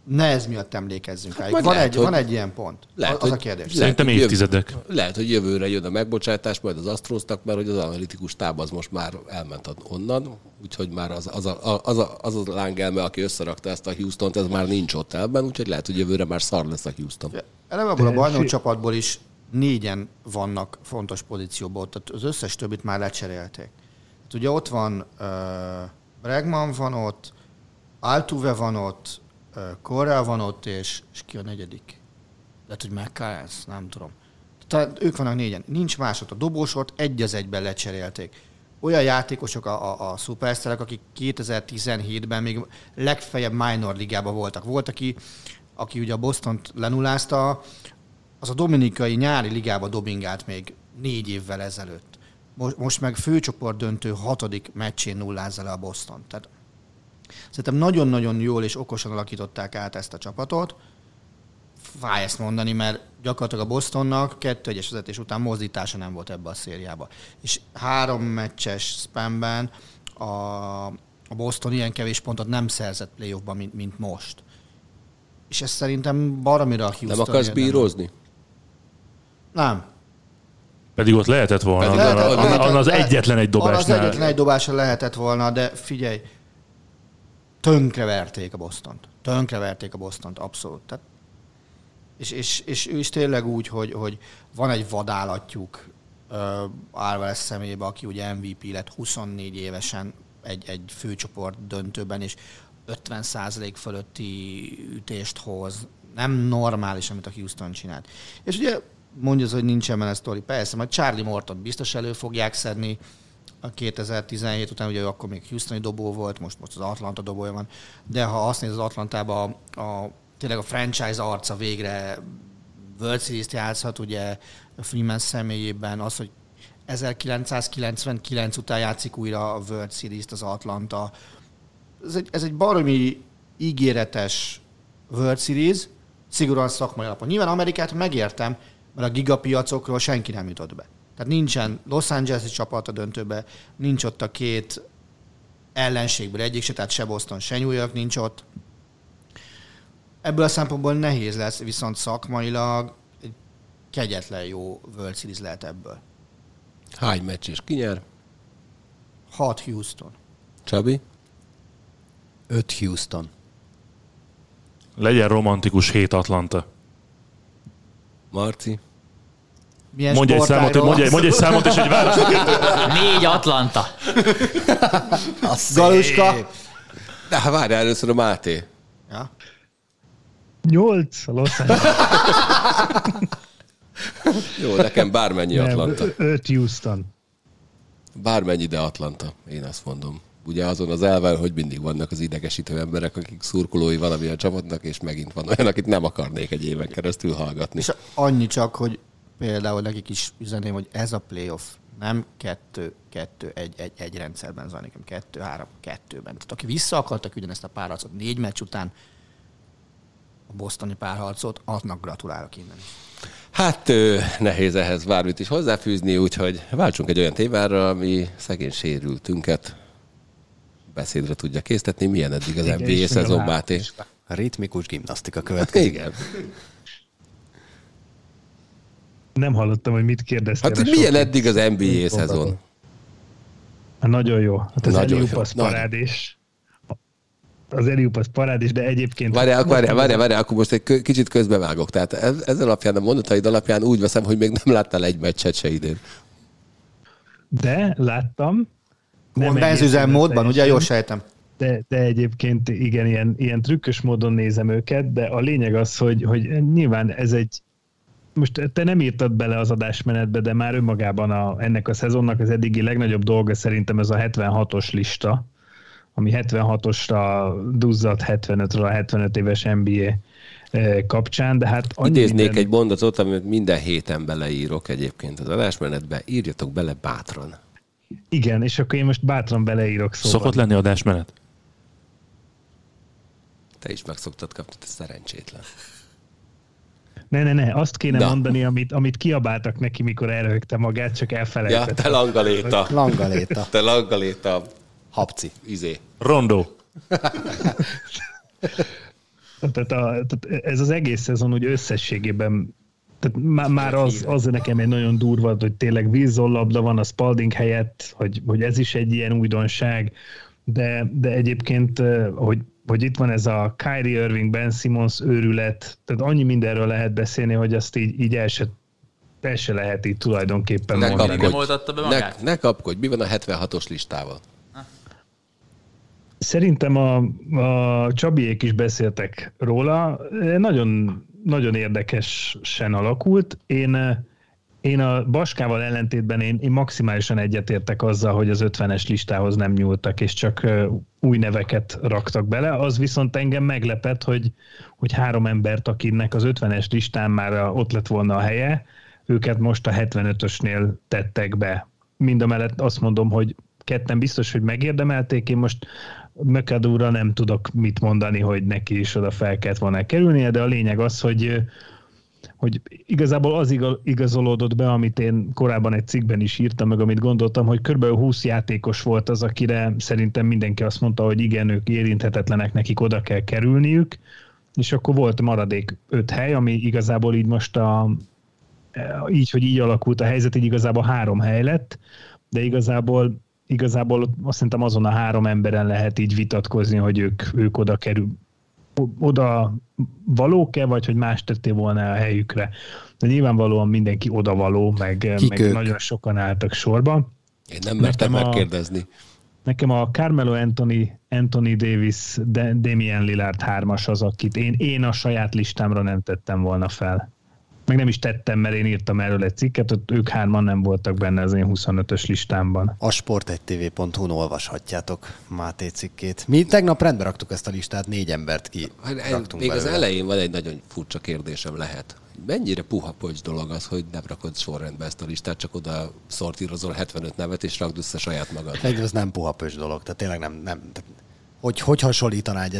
ne ez miatt emlékezzünk rá. Van, lehet, egy, hogy, van egy ilyen pont. Lehet, az a kérdés. Szerintem évtizedek. Jövő, lehet, hogy jövőre jön a megbocsátás, majd az Astroztak, mert hogy az analitikus táb az most már elment onnan, úgyhogy már az, az, a, az, a, az a lángelme, aki összerakta ezt a Houston-t, ez már nincs ott elben, úgyhogy lehet, hogy jövőre már szar lesz a Houston. Eleve abból a bajnok csapatból is négyen vannak fontos pozícióban, tehát az összes többit már lecserélték. Hát ugye ott van uh, Bregman van ott, Altuve van ott, Correa van ott, és, és ki a negyedik? Lehet, hogy McCarnes, nem tudom. Tehát ők vannak négyen. Nincs másod. A dobósort egy az egyben lecserélték. Olyan játékosok a, a, a szuperszterek, akik 2017-ben még legfeljebb minor ligában voltak. Volt, aki, aki ugye a Boston-t az a dominikai nyári ligába dobingált még négy évvel ezelőtt. Most meg főcsoport döntő hatodik meccsén nullázza le a Boston. Tehát szerintem nagyon-nagyon jól és okosan alakították át ezt a csapatot. Fáj ezt mondani, mert gyakorlatilag a Bostonnak kettő egyes vezetés után mozdítása nem volt ebbe a szériába. És három meccses spamben a, a Boston ilyen kevés pontot nem szerzett playoffban, mint, mint most. És ez szerintem baromira a Houston Nem akarsz bírozni? Nem. Pedig ott lehetett volna. Pedig lehetett, lehetett, lehetett, az egyetlen egy dobásnál. Az egyetlen egy dobásra lehetett volna, de figyelj, tönkreverték a Bostont. Tönkreverték a Bostont, abszolút. Tehát, és, és, és ő is tényleg úgy, hogy, hogy van egy vadállatjuk uh, Álvarez szemébe, aki ugye MVP lett 24 évesen egy, egy főcsoport döntőben, és 50% fölötti ütést hoz. Nem normális, amit a Houston csinált. És ugye mondja az, hogy nincsen benne sztori. Persze, majd Charlie Morton biztos elő fogják szedni a 2017 után, ugye akkor még Houstoni dobó volt, most, most az Atlanta dobója van, de ha azt néz az Atlantában a, a, tényleg a franchise arca végre World Series-t játszhat, ugye Freeman személyében az, hogy 1999 után játszik újra a World Series-t az Atlanta. Ez egy, ez egy baromi ígéretes World Series, szigorúan szakmai alapon. Nyilván Amerikát megértem, mert a gigapiacokról senki nem jutott be. Tehát nincsen Los Angeles-i csapat a döntőbe, nincs ott a két ellenségből egyik se, tehát se Boston, se New York nincs ott. Ebből a szempontból nehéz lesz, viszont szakmailag egy kegyetlen jó World Series lehet ebből. Hány meccs és kinyer? 6 Houston. Csabi? 5 Houston. Legyen romantikus hét Atlanta. Marci? Milyen Mondj egy, számot, sportágról mondj, mondj egy számot és egy választ. Négy Atlanta. Galuska? De hát várj először a Máté. Ja. 8 Los Angeles. Jó, nekem bármennyi Atlanta. 5 Houston. Bármennyi, de Atlanta. Én azt mondom. Ugye azon az elven, hogy mindig vannak az idegesítő emberek, akik szurkolói valamilyen csapatnak, és megint van olyan, akit nem akarnék egy éven keresztül hallgatni. És annyi csak, hogy például nekik is üzeném, hogy ez a playoff nem kettő, kettő, egy, egy, egy rendszerben zajlik, hanem kettő, három, kettőben. Tehát aki vissza akartak ugyanezt a párharcot négy meccs után, a bosztoni párharcot, annak gratulálok innen is. Hát nehéz ehhez bármit is hozzáfűzni, úgyhogy váltsunk egy olyan témára, ami szegény sérültünket beszédre tudja késztetni. Milyen eddig az NBA és még a szezon, láb Máté? A ritmikus gimnasztika következik. Igen. Nem hallottam, hogy mit kérdeztél. Hát, hogy milyen eddig az NBA szezon? Hát nagyon jó. Hát az Nagyon jó. parádés. Az Eliup az parádés, de egyébként... Várjál, várjál, várjál, várjál, akkor most egy kicsit közbevágok. Tehát ez, ez alapján, a mondataid alapján úgy veszem, hogy még nem láttál egy meccset se idén. De láttam. Nem Benzüzemmódban, ugye? Jól sejtem. de, de egyébként igen, ilyen, ilyen trükkös módon nézem őket, de a lényeg az, hogy, hogy nyilván ez egy most te nem írtad bele az adásmenetbe, de már önmagában a, ennek a szezonnak az eddigi legnagyobb dolga szerintem ez a 76-os lista, ami 76-osra duzzadt 75-ről a 75 éves NBA eh, kapcsán, de hát annyi Idéznék minden- egy mondatot, amit minden héten beleírok egyébként az adásmenetbe. Írjatok bele bátran. Igen, és akkor én most bátran beleírok szóval. Szokott lenni adásmenet? Te is meg szoktad kapni, te szerencsétlen. Ne, ne, ne, azt kéne Na. mondani, amit, amit kiabáltak neki, mikor elrögte magát, csak Ja, elfelejtett. te langaléta. Langaléta. Te langaléta. Habci. Izé. Rondó. Tehát, a, tehát ez az egész szezon úgy összességében tehát má, már az, az nekem egy nagyon durva, hogy tényleg vízollabda van a Spalding helyett, hogy, hogy ez is egy ilyen újdonság, de, de egyébként, eh, hogy, hogy itt van ez a Kyrie Irving, Ben Simmons őrület, tehát annyi mindenről lehet beszélni, hogy azt így, így el se, el se lehet így tulajdonképpen Ne mondani. kapkodj. be Ne, ne kapkodj. Mi van a 76-os listával? Szerintem a, a Csabiék is beszéltek róla. Nagyon, nagyon érdekesen alakult. Én, én a Baskával ellentétben én, én maximálisan egyetértek azzal, hogy az 50-es listához nem nyúltak, és csak új neveket raktak bele. Az viszont engem meglepett, hogy, hogy három embert, akinek az 50-es listán már ott lett volna a helye, őket most a 75-ösnél tettek be. Mind a mellett azt mondom, hogy ketten biztos, hogy megérdemelték. Én most Mökadúra nem tudok mit mondani, hogy neki is oda fel kellett volna kerülnie, de a lényeg az, hogy hogy igazából az iga- igazolódott be, amit én korábban egy cikkben is írtam, meg amit gondoltam, hogy kb. 20 játékos volt az, akire szerintem mindenki azt mondta, hogy igen, ők érinthetetlenek, nekik oda kell kerülniük, és akkor volt maradék öt hely, ami igazából így most a, így, hogy így alakult a helyzet, így igazából három hely lett, de igazából igazából azt szerintem azon a három emberen lehet így vitatkozni, hogy ők, ők oda kerül, oda valók-e, vagy hogy más tették volna a helyükre. De nyilvánvalóan mindenki oda való, meg, Kik meg ők? nagyon sokan álltak sorba. Én nem mertem Nekem a- megkérdezni. Nekem a Carmelo Anthony, Anthony Davis, De- Damian Lillard hármas az, akit én, én a saját listámra nem tettem volna fel. Meg nem is tettem, mert én írtam erről egy cikket, ott ők hárman nem voltak benne az én 25-ös listámban. A sport1tv.hu-n olvashatjátok Máté cikkét. Mi tegnap rendbe raktuk ezt a listát, négy embert ki Hát, raktunk Még az belőle. elején van egy nagyon furcsa kérdésem lehet. Mennyire puha pocs dolog az, hogy nem rakod sorrendbe ezt a listát, csak oda szortírozol 75 nevet, és rakd össze saját magad. Egy, ez nem puha pös dolog, tehát tényleg nem, nem hogy, hogy hasonlítaná egy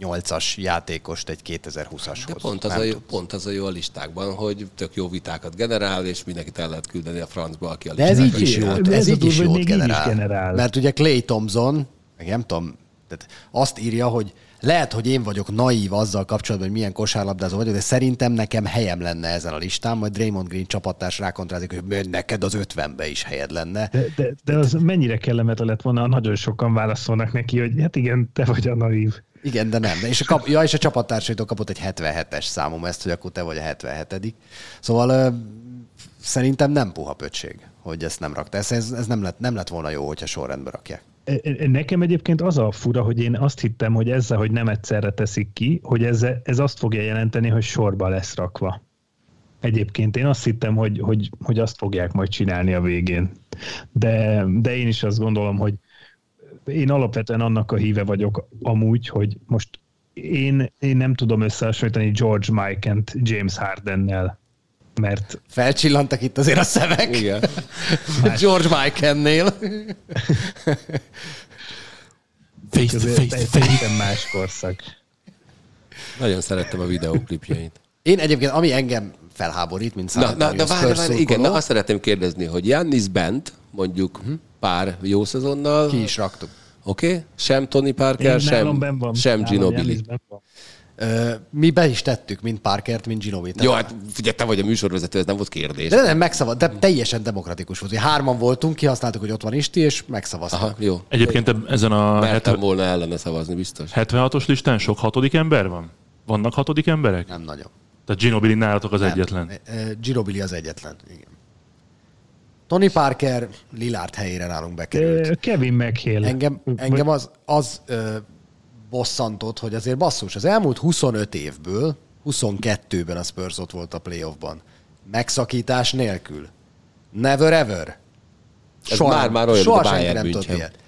1958-as játékost egy 2020-ashoz? De pont az, Nem a, jó- pont az a jó a listákban, hogy tök jó vitákat generál, és mindenkit el lehet küldeni a francba, aki a De ez így is De ez így is jót még így is generál. generál. Mert ugye Clay Thompson, meg nem tudom, tehát azt írja, hogy lehet, hogy én vagyok naív azzal kapcsolatban, hogy milyen kosárlabdázó vagyok, de szerintem nekem helyem lenne ezen a listán, majd Draymond Green csapattárs rákontrázik, hogy "Mert neked az 50-be is helyed lenne. De, de, de az mennyire kellemetlen lett volna, nagyon sokan válaszolnak neki, hogy hát igen, te vagy a naív. Igen, de nem. És, a kap, ja, és a csapattársaitól kapott egy 77-es számom ezt, hogy akkor te vagy a 77 Szóval szerintem nem puha pöcség, hogy ezt nem rakta. Ez, ez, ez nem, lett, nem lett volna jó, hogyha sorrendbe rakják. E- e- Nekem egyébként az a fura, hogy én azt hittem, hogy ezzel, hogy nem egyszerre teszik ki, hogy ez, ez azt fogja jelenteni, hogy sorba lesz rakva. Egyébként én azt hittem, hogy, hogy, hogy azt fogják majd csinálni a végén. De, de én is azt gondolom, hogy én alapvetően annak a híve vagyok amúgy, hogy most én, én nem tudom összehasonlítani George Mike-ent James Hardennel, mert Felcsillantak itt azért a szemek. Igen. George Michael-nél. Face to face face. más korszak. Nagyon szerettem a videóklipjeit. Én egyébként, ami engem felháborít, mint Na, na, de Antonio várj, várj, igen, na azt szeretném kérdezni, hogy Jannis Bent, mondjuk pár jó szezonnal, ki is raktuk. oké? Okay? Sem Tony Parker, Én sem, van. sem Ginobili. Mi be is tettük, mind Parkert, mind Ginobit. Jó, hát figyelj, te vagy a műsorvezető, ez nem volt kérdés. De nem, megszavaz, de teljesen demokratikus volt. Ugye Hárman voltunk, kihasználtuk, hogy ott van Isti, és megszavaztuk. Aha, jó. Egyébként ezen a Mertem 70 volna ellene szavazni, biztos. 76-os listán sok hatodik ember van? Vannak hatodik emberek? Nem nagyon. Tehát Ginobili nálatok az Nem. egyetlen. Ginobili az egyetlen, igen. Tony Parker Lillard helyére nálunk bekerült. Kevin McHale. Engem, engem az, az ö, bosszantott, hogy azért basszus, az elmúlt 25 évből 22-ben a Spurs ott volt a playoffban. Megszakítás nélkül. Never ever. Ez már-már olyan, mint a soha senki nem tudott ilyet.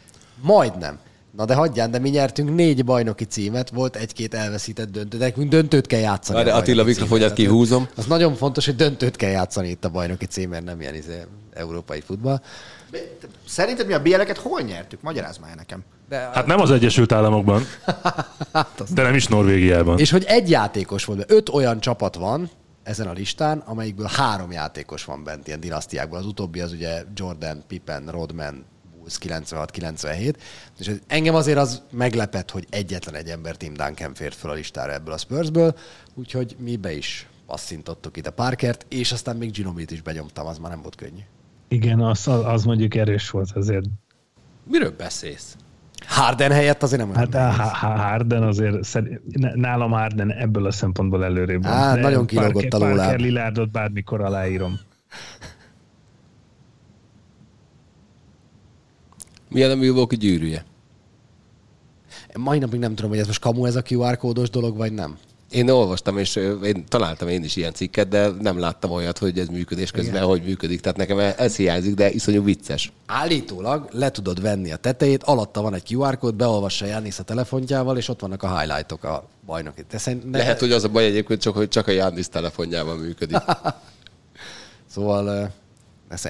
Majdnem. Na de hagyján, de mi nyertünk négy bajnoki címet, volt egy-két elveszített döntő, de nekünk döntőt kell játszani. Várj, a Attila mikrofonját kihúzom. Az nagyon fontos, hogy döntőt kell játszani itt a bajnoki címért, nem ilyen izé, európai futball. Szerinted mi a BL-eket hol nyertük? Magyarázd már nekem. Hát nem az Egyesült Államokban, de nem is Norvégiában. És hogy egy játékos volt, öt olyan csapat van ezen a listán, amelyikből három játékos van bent ilyen dinasztiákból. Az utóbbi az ugye Jordan, Pippen, Rodman, Bulls 96-97. És ez- engem azért az meglepett, hogy egyetlen egy ember Tim Duncan fért föl a listára ebből a Spursből, úgyhogy mi be is passzintottuk ide Parkert, és aztán még Ginobit is benyomtam, az már nem volt könnyű. Igen, az, az mondjuk erős volt azért. Miről beszélsz? Harden helyett azért nem olyan Hát a H- H- Harden azért, szerint, nálam Harden ebből a szempontból előrébb. Á, nagyon kilógott a lóláb. Parker Lillardot bármikor aláírom. Milyen a Milwaukee gyűrűje? Mai napig nem tudom, hogy ez most kamu ez a QR kódos dolog, vagy nem. Én olvastam, és én találtam én is ilyen cikket, de nem láttam olyat, hogy ez működés közben Igen. hogy működik. Tehát nekem ez hiányzik, de iszonyú vicces. Állítólag le tudod venni a tetejét, alatta van egy QR kód, beolvassa Jánisz a telefontjával, és ott vannak a highlightok a bajnoki. Ne, Lehet, hogy az a baj egyébként csak, hogy csak a Jannis telefonjában működik. Szóval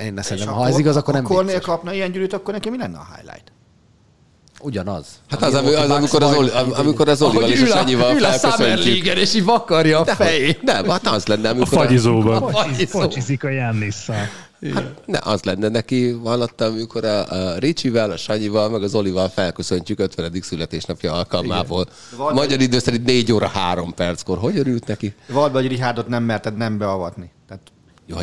én ne szerintem, ha ez igaz, akkor nem Kornél vicces. kapna ilyen gyűrűt, akkor neki mi lenne a highlight? Ugyanaz. Hát A az, ami- az, amikor az, Oli, amikor az Olival és a Sanyival ül a Summer és így vakarja a fejét. Nem, hát az lenne, A amikor... fagyizóban. Focsiz, focsizik a Jannisszal. Ne, az lenne neki valatta, amikor a, a Ricsivel, a Sanyival, meg az Olival felköszöntjük 50. születésnapja alkalmából. Van- Magyar idő szerint 4 óra 3 perckor. Hogy örült neki? Vald vagy Richardot nem merted nem beavatni. Tehát Jó, ha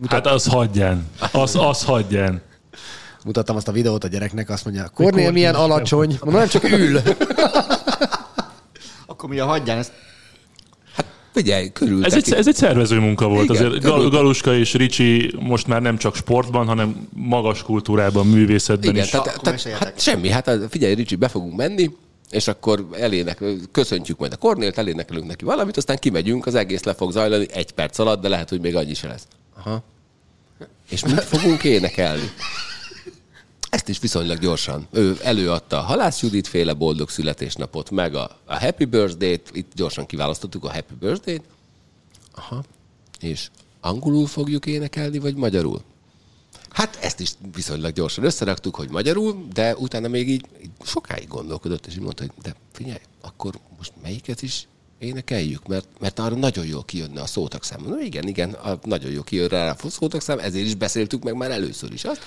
nyilván. Hát az hagyján. Az, az hagyján. Mutattam azt a videót a gyereknek, azt mondja, Kornél milyen alacsony. Mondom, nem csak ül. akkor mi a hagyján ezt Figyelj, körül Ez egy, ez egy szervező munka volt. Igen, Azért körül- Gal- Galuska és Ricsi most már nem csak sportban, hanem magas kultúrában, művészetben Igen, is. tehát, tehát hát semmi, hát figyelj, Ricsi, be fogunk menni, és akkor elének, köszöntjük majd a Kornélt, elénekelünk neki valamit, aztán kimegyünk, az egész le fog zajlani egy perc alatt, de lehet, hogy még annyi se lesz. Aha. És mit fogunk énekelni? Ezt is viszonylag gyorsan. Ő előadta a Halász Judit féle boldog születésnapot, meg a, a Happy Birthday-t, itt gyorsan kiválasztottuk a Happy Birthday-t. Aha. És angolul fogjuk énekelni, vagy magyarul? Hát ezt is viszonylag gyorsan összeraktuk, hogy magyarul, de utána még így, így sokáig gondolkodott, és így mondta, hogy de figyelj, akkor most melyiket is énekeljük, mert, mert arra nagyon jól kijönne a szótagszám. No igen, igen, a, nagyon jól kijön rá a szótagszám, ezért is beszéltük meg már először is azt.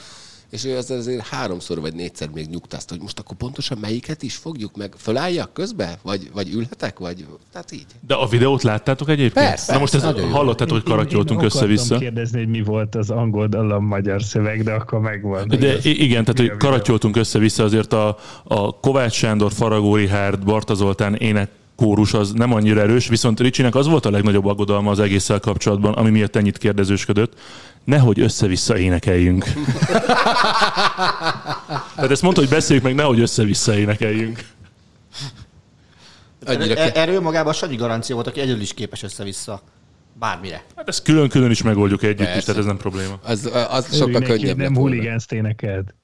És ő az azért háromszor vagy négyszer még nyugtázta, hogy most akkor pontosan melyiket is fogjuk meg. Föláljak közbe? Vagy, vagy ülhetek? Vagy, tehát így. De a videót láttátok egyébként? Persze, Na most ezt hallottátok, hogy akartam össze-vissza. kérdezni, hogy mi volt az angol dallam magyar szöveg, de akkor megvan. De i- igen, tehát hogy karatyoltunk össze-vissza, azért a, a Kovács Sándor, Faragó Rihárd, Barta Zoltán ének kórus az nem annyira erős, viszont Ricsinek az volt a legnagyobb aggodalma az egésszel kapcsolatban, ami miatt ennyit kérdezősködött, nehogy össze-vissza énekeljünk. Tehát ezt mondta, hogy beszéljük meg, nehogy össze-vissza énekeljünk. Annyira Erről magában a Sanyi garancia volt, aki egyedül is képes össze-vissza bármire. Hát ezt külön-külön is megoldjuk együtt is, Persze. tehát ez nem probléma. az, az sokkal könnyebb Nem huligánzt énekelt.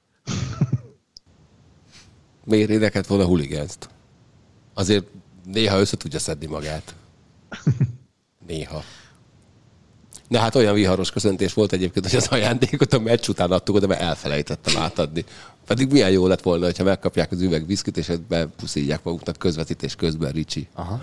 Miért énekelt volna huligánzt? Azért néha össze tudja szedni magát. Néha. Na hát olyan viharos köszöntés volt egyébként, hogy az ajándékot a meccs után adtuk oda, mert elfelejtettem átadni. Pedig milyen jó lett volna, ha megkapják az üveg viszkit, és bepuszíják maguknak közvetítés közben Ricsi. Aha.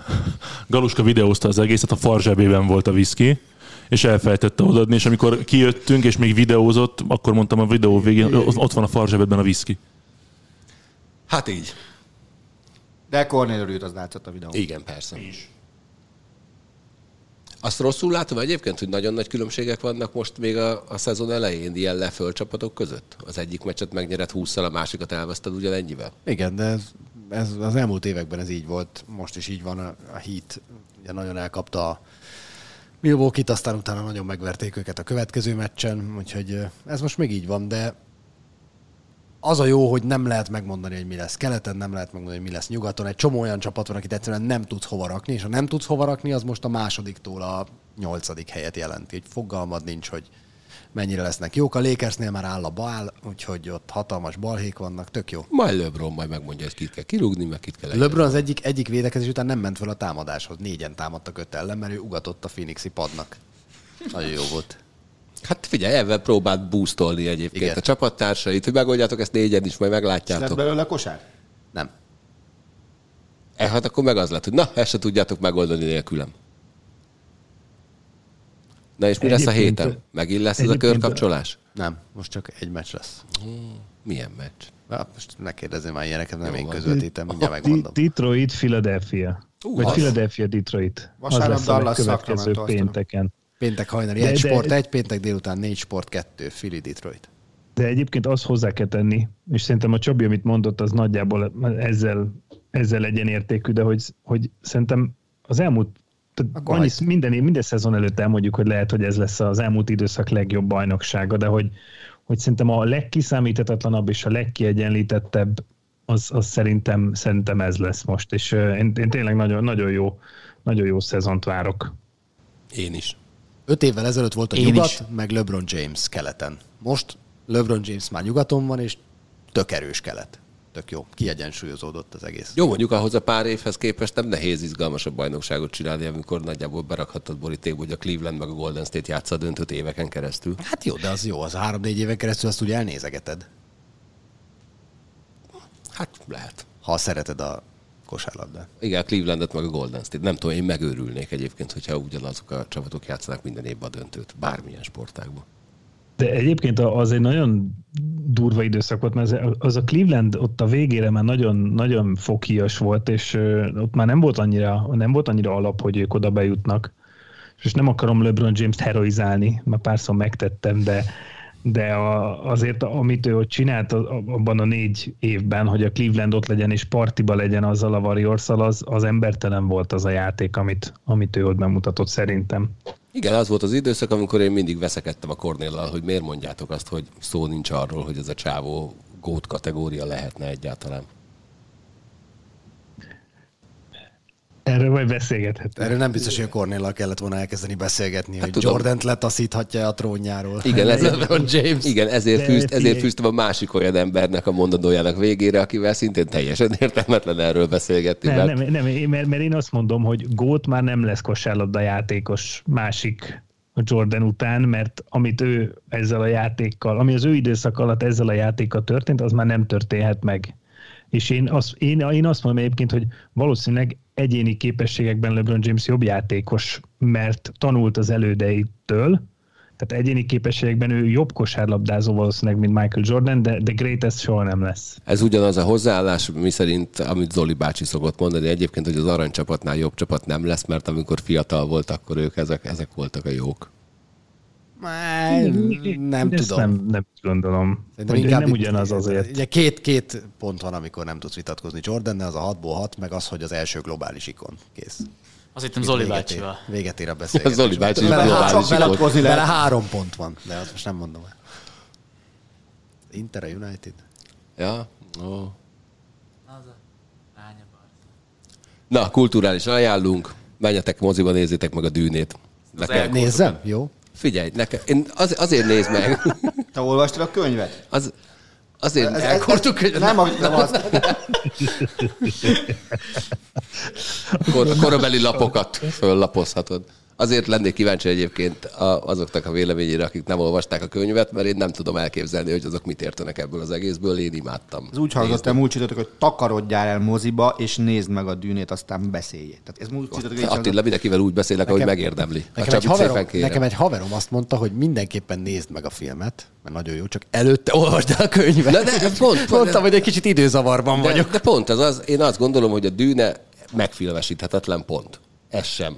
Galuska videózta az egészet, a farzsebében volt a viszki, és elfelejtette odaadni, és amikor kijöttünk, és még videózott, akkor mondtam a videó végén, ott ott van a farzsebedben a viszki. Hát így. De Kornél örült, az látszott a videón. Igen, persze. Azt rosszul látom egyébként, hogy nagyon nagy különbségek vannak most még a, a szezon elején ilyen leföl csapatok között? Az egyik meccset megnyered 20 a másikat elveszted ugyanennyivel? Igen, de ez, ez, az elmúlt években ez így volt, most is így van. A, a Heat ugye nagyon elkapta a Milwaukee-t, aztán utána nagyon megverték őket a következő meccsen, úgyhogy ez most még így van, de az a jó, hogy nem lehet megmondani, hogy mi lesz keleten, nem lehet megmondani, hogy mi lesz nyugaton. Egy csomó olyan csapat van, akit egyszerűen nem tudsz hova rakni, és ha nem tudsz hova rakni, az most a másodiktól a nyolcadik helyet jelenti. Hogy fogalmad nincs, hogy mennyire lesznek jók. A Lakersnél már áll a bal, úgyhogy ott hatalmas balhék vannak, tök jó. Majd LeBron majd megmondja, hogy kit kell kirúgni, meg kit kell LeBron az egyik, egyik védekezés után nem ment fel a támadáshoz. Négyen támadtak öt ellen, mert ő ugatott a Phoenixi padnak. Nagyon jó volt. Hát figyelj, ebben próbált boostolni egyébként Igen. A csapattársait, hogy megoldjátok ezt négyen is, majd Lett meglátjátok. belőle kosár? Nem. E, hát akkor meg az lett, hogy na, ezt se tudjátok megoldani nélkülem. Na és mi lesz a Egyébként- héten? Megint lesz ez a egyébként- körkapcsolás? Nem, most csak egy meccs lesz. Milyen meccs? Na, most ne kérdezzem már ilyeneket, nem Jó én van. közvetítem, mindjárt megmondom. Detroit, Philadelphia. Ú, Vagy az. Philadelphia, Detroit. Vasárnap az lesz a Dallas, következő pénteken. Péntek hajnali De- egy de- sport, egy péntek délután négy sport, kettő, Philly Detroit. De egyébként azt hozzá kell tenni, és szerintem a Csabi, amit mondott, az nagyjából ezzel, ezzel legyen értékű, de hogy, hogy szerintem az elmúlt tehát Akkor annyi, minden, év- minden szezon előtt elmondjuk, hogy lehet, hogy ez lesz az elmúlt időszak legjobb bajnoksága, de hogy, hogy szerintem a legkiszámíthatatlanabb és a legkiegyenlítettebb az, az szerintem, szerintem ez lesz most, és én, én tényleg nagyon, nagyon jó, nagyon jó szezont várok. Én is. Öt évvel ezelőtt volt a Én nyugat, is. meg LeBron James keleten. Most LeBron James már nyugaton van, és tök erős kelet. Tök jó. Kiegyensúlyozódott az egész. Jó, mondjuk ahhoz a pár évhez képest nem nehéz izgalmasabb bajnokságot csinálni, amikor nagyjából berakhattad borítékba, hogy a Cleveland meg a Golden State játsza a döntőt éveken keresztül. Hát jó, de az jó, az három-négy éven keresztül azt úgy elnézegeted, Hát lehet. ha szereted a kosárlabdát. Igen, a Clevelandet meg a Golden State. Nem tudom, én megőrülnék egyébként, hogyha ugyanazok a csapatok játszanak minden évben a döntőt. Bármilyen sportágban. De egyébként az egy nagyon durva időszak volt, mert az- a Cleveland ott a végére már nagyon, nagyon fokhíjas volt, és ott már nem volt annyira, nem volt annyira alap, hogy ők oda bejutnak. És nem akarom LeBron James-t heroizálni, mert párszor megtettem, de, de a, azért, amit ő ott csinált abban a négy évben, hogy a Cleveland ott legyen és partiba legyen azzal a warriors az, az embertelen volt az a játék, amit, amit ő ott bemutatott szerintem. Igen, az volt az időszak, amikor én mindig veszekedtem a Cornéllal, hogy miért mondjátok azt, hogy szó nincs arról, hogy ez a csávó gót kategória lehetne egyáltalán. Erről majd beszélgethet. Erről nem biztos, hogy a Cornéllal kellett volna elkezdeni beszélgetni, hogy tudom. Jordant letaszíthatja a trónjáról. Igen, ezért, James. igen ezért, fűzt, ezért fűztem a másik olyan embernek a mondandójának végére, akivel szintén teljesen értelmetlen erről beszélgetni. Nem, mert- nem, nem én- mert, mert én azt mondom, hogy Gót már nem lesz kosárlabda játékos másik a Jordan után, mert amit ő ezzel a játékkal, ami az ő időszak alatt ezzel a játékkal történt, az már nem történhet meg. És én azt, én, én azt mondom egyébként, hogy valószínűleg egyéni képességekben LeBron James jobb játékos, mert tanult az elődeitől, tehát egyéni képességekben ő jobb kosárlabdázó valószínűleg, mint Michael Jordan, de, de greatest soha nem lesz. Ez ugyanaz a hozzáállás, mi szerint, amit Zoli bácsi szokott mondani, egyébként, hogy az aranycsapatnál jobb csapat nem lesz, mert amikor fiatal volt, akkor ők ezek, ezek voltak a jók. Már nem Én ezt tudom. Nem, nem gondolom. Szerintem Hogy inkább nem ugyanaz azért. Ugye két, két pont van, amikor nem tudsz vitatkozni Jordan, az a 6-ból 6, meg az, hogy az első globális ikon. Kész. Azt hittem Itt Zoli véget bácsival. ér- Véget ér a beszélgetés. Zoli bácsi Vele globális ikon. vele- három pont van, de azt most nem mondom el. Inter a United. Ja? Ó. Na, kulturális ajánlunk. Menjetek moziba, nézzétek meg a dűnét. Nekem, Nézzem? Jó. Figyelj, nekem, én az, azért nézd meg. Te olvastad a könyvet? Az, azért, Ez- ez- ez- Nem, a- nem az. kor, a korabeli lapokat föllapozhatod. Azért lennék kíváncsi egyébként azoknak a véleményére, akik nem olvasták a könyvet, mert én nem tudom elképzelni, hogy azok mit értenek ebből az egészből. Én imádtam. Ez úgy hangzott el múlt csütörtök, hogy takarodjál el moziba, és nézd meg a dűnét, aztán beszéljél. Tehát ez múlt csütörtök Attila hangzott. mindenkivel úgy beszélek, ahogy megérdemli. Nekem egy, haverom, nekem egy haverom azt mondta, hogy mindenképpen nézd meg a filmet, mert nagyon jó, csak előtte olvasd el a könyvet. Na, de pont- Mondtam, hogy egy kicsit időzavarban de, vagyok. de pont ez az, én azt gondolom, hogy a dűne megfilmesíthetetlen pont. Ez sem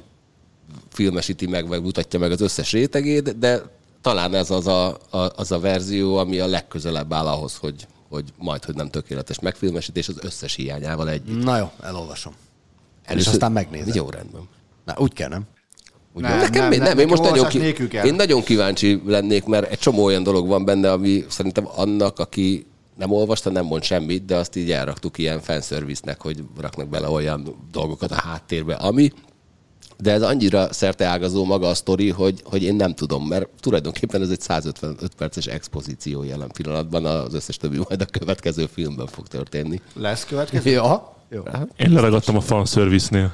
filmesíti meg, vagy mutatja meg az összes rétegét, de talán ez az a, a, az a verzió, ami a legközelebb áll ahhoz, hogy, hogy majd, hogy nem tökéletes megfilmesítés az összes hiányával együtt. Na jó, elolvasom. És aztán megnézem. Jó, rendben. Na, úgy kell, nem? Úgy Nem. Nekem nem, nem, nem, én most nagyon, ki, én nagyon kíváncsi lennék, mert egy csomó olyan dolog van benne, ami szerintem annak, aki nem olvasta, nem mond semmit, de azt így elraktuk ilyen fanservice-nek, hogy raknak bele olyan dolgokat a háttérbe, ami de ez annyira szerteágazó maga a sztori, hogy, hogy én nem tudom, mert tulajdonképpen ez egy 155 perces expozíció jelen pillanatban, az összes többi majd a következő filmben fog történni. Lesz következő? Ja, jó. Én leragadtam a fanservice-nél.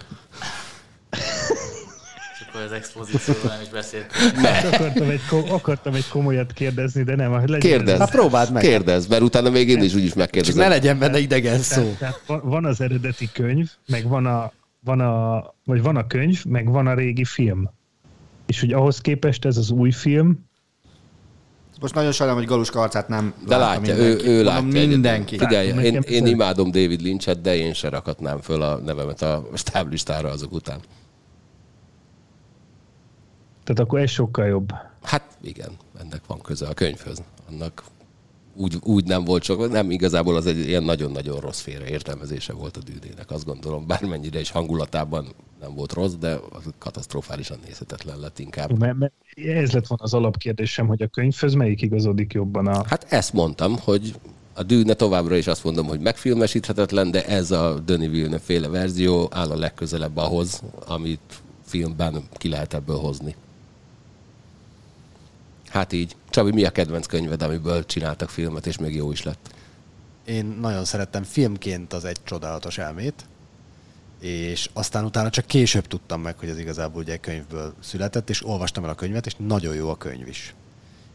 Akkor az expozícióról nem is beszéltünk. Akartam egy, ko- akartam egy komolyat kérdezni, de nem. Legyen Kérdezz. Hát próbáld meg. Kérdezz, mert utána még én is úgyis Csak megkérdezem. ne legyen benne idegen szó. Tehát, tehát van az eredeti könyv, meg van a, van a, vagy van a könyv, meg van a régi film. És hogy ahhoz képest ez az új film, Most nagyon sajnálom, hogy Galuska arcát nem De látja, ő, mindenki. ő Mondom, látja. Mindenki. Figyelj, én, én imádom David Lynchet, de én se rakatnám föl a nevemet a stáblistára azok után. tehát akkor ez sokkal jobb. Hát igen, ennek van köze a könyvhöz. Annak úgy, úgy nem volt sok, nem igazából az egy ilyen nagyon-nagyon rossz félreértelmezése volt a dűnének, azt gondolom, bármennyire is hangulatában nem volt rossz, de az katasztrofálisan nézhetetlen lett inkább. Mert, mert ez lett volna az alapkérdésem, hogy a könyvhöz melyik igazodik jobban a... Hát ezt mondtam, hogy a dűne továbbra is azt mondom, hogy megfilmesíthetetlen, de ez a Denis Villeneuve féle verzió áll a legközelebb ahhoz, amit filmben ki lehet ebből hozni. Hát így. Csabi, mi a kedvenc könyved, amiből csináltak filmet, és még jó is lett? Én nagyon szerettem filmként az egy csodálatos elmét, és aztán utána csak később tudtam meg, hogy ez igazából ugye könyvből született, és olvastam el a könyvet, és nagyon jó a könyv is.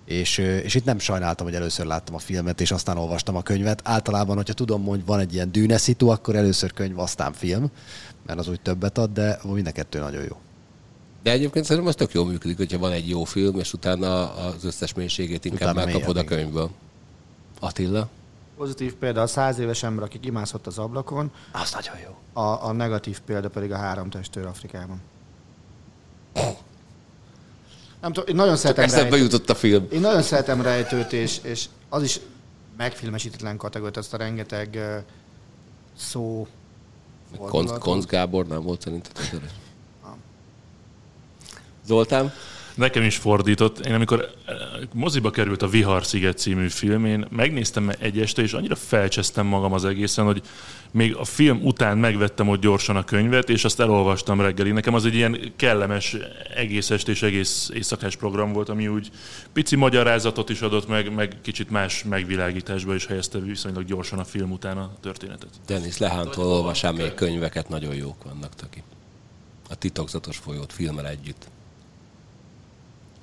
És, és itt nem sajnáltam, hogy először láttam a filmet, és aztán olvastam a könyvet. Általában, hogyha tudom, hogy van egy ilyen dűneszitu, akkor először könyv, aztán film, mert az úgy többet ad, de mind a kettő nagyon jó. De egyébként szerintem az tök jól működik, hogyha van egy jó film, és utána az összes mélységét inkább Utána megkapod a könyvből. Attila? Pozitív példa a száz éves ember, aki kimászott az ablakon, Az nagyon jó. a, a negatív példa pedig a három testőr Afrikában. Nem tudom, én nagyon szeretem Eszembe rejtőt. jutott a film. Én nagyon szeretem rejtőt, és, és az is megfilmesítetlen kategóriát, azt a rengeteg uh, szó Konz. Konz Gábor nem volt szerinted? Zoltán? Nekem is fordított. Én amikor eh, moziba került a Vihar sziget című film, én megnéztem egy este, és annyira felcsesztem magam az egészen, hogy még a film után megvettem ott gyorsan a könyvet, és azt elolvastam reggeli. Nekem az egy ilyen kellemes egész est és egész éjszakás program volt, ami úgy pici magyarázatot is adott meg, meg kicsit más megvilágításba is helyezte viszonylag gyorsan a film után a történetet. Denis Lehántól olvasám még könyveket, nagyon jók vannak, Taki. A titokzatos folyót filmmel együtt.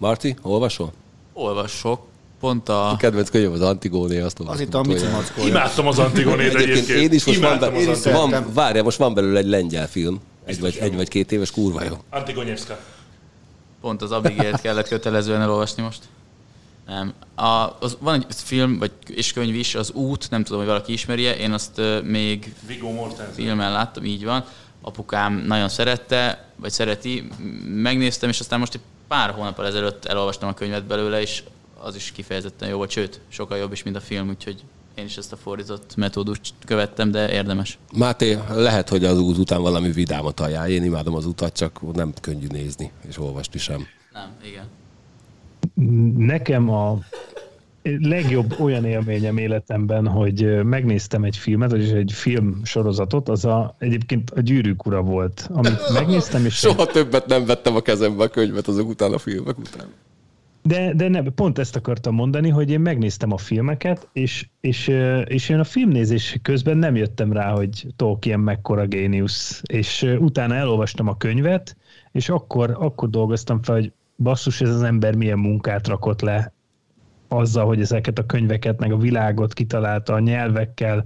Marti, olvasol? Olvasok. Pont a... A kedvenc könyv az Antigóné, azt Az olvasom itt a Mici. Mackója. Imádtam az Antigonét Egyébként egyébként. én is most van, Imádtam be, az Én is van, várja, most van belőle egy lengyel film. Egy vagy, egy vagy két éves, kurva jó. Antigonyevska. Pont az Abigail-t kellett kötelezően elolvasni most. Nem. A, az, van egy film, vagy, és könyv is, az Út, nem tudom, hogy valaki ismeri én azt uh, még Viggo Mortensen. filmen láttam, így van. Apukám nagyon szerette, vagy szereti, megnéztem, és aztán most egy pár hónappal ezelőtt elolvastam a könyvet belőle, és az is kifejezetten jó volt, sőt, sokkal jobb is, mint a film, úgyhogy én is ezt a fordított metódust követtem, de érdemes. Máté, lehet, hogy az út után valami vidámat ajánl. Én imádom az utat, csak nem könnyű nézni, és olvasni sem. Nem, igen. Nekem a legjobb olyan élményem életemben, hogy megnéztem egy filmet, vagyis egy film sorozatot, az a, egyébként a Gyűrűk ura volt, amit megnéztem, és Soha többet nem vettem a kezembe a könyvet azok után, a filmek után. De, de nem, pont ezt akartam mondani, hogy én megnéztem a filmeket, és, és, és én a filmnézés közben nem jöttem rá, hogy Tolkien mekkora géniusz, és utána elolvastam a könyvet, és akkor, akkor dolgoztam fel, hogy basszus, ez az ember milyen munkát rakott le azzal, hogy ezeket a könyveket, meg a világot kitalálta a nyelvekkel,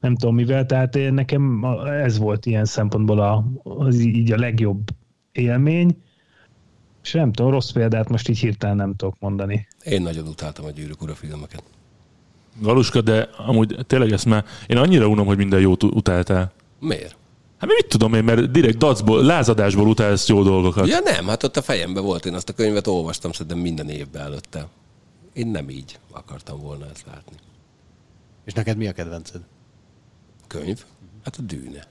nem tudom mivel, tehát én, nekem ez volt ilyen szempontból a, az így a legjobb élmény, és nem tudom, rossz példát most így hirtelen nem tudok mondani. Én nagyon utáltam a gyűrűk ura filmeket. Galuska, de amúgy tényleg ezt már, én annyira unom, hogy minden jót utáltál. Miért? Hát mit tudom én, mert direkt dacból, lázadásból utálsz jó dolgokat. Ja nem, hát ott a fejemben volt, én azt a könyvet olvastam szerintem minden évben előtte. Én nem így akartam volna ezt látni. És neked mi a kedvenced? Könyv? Hát a dűne.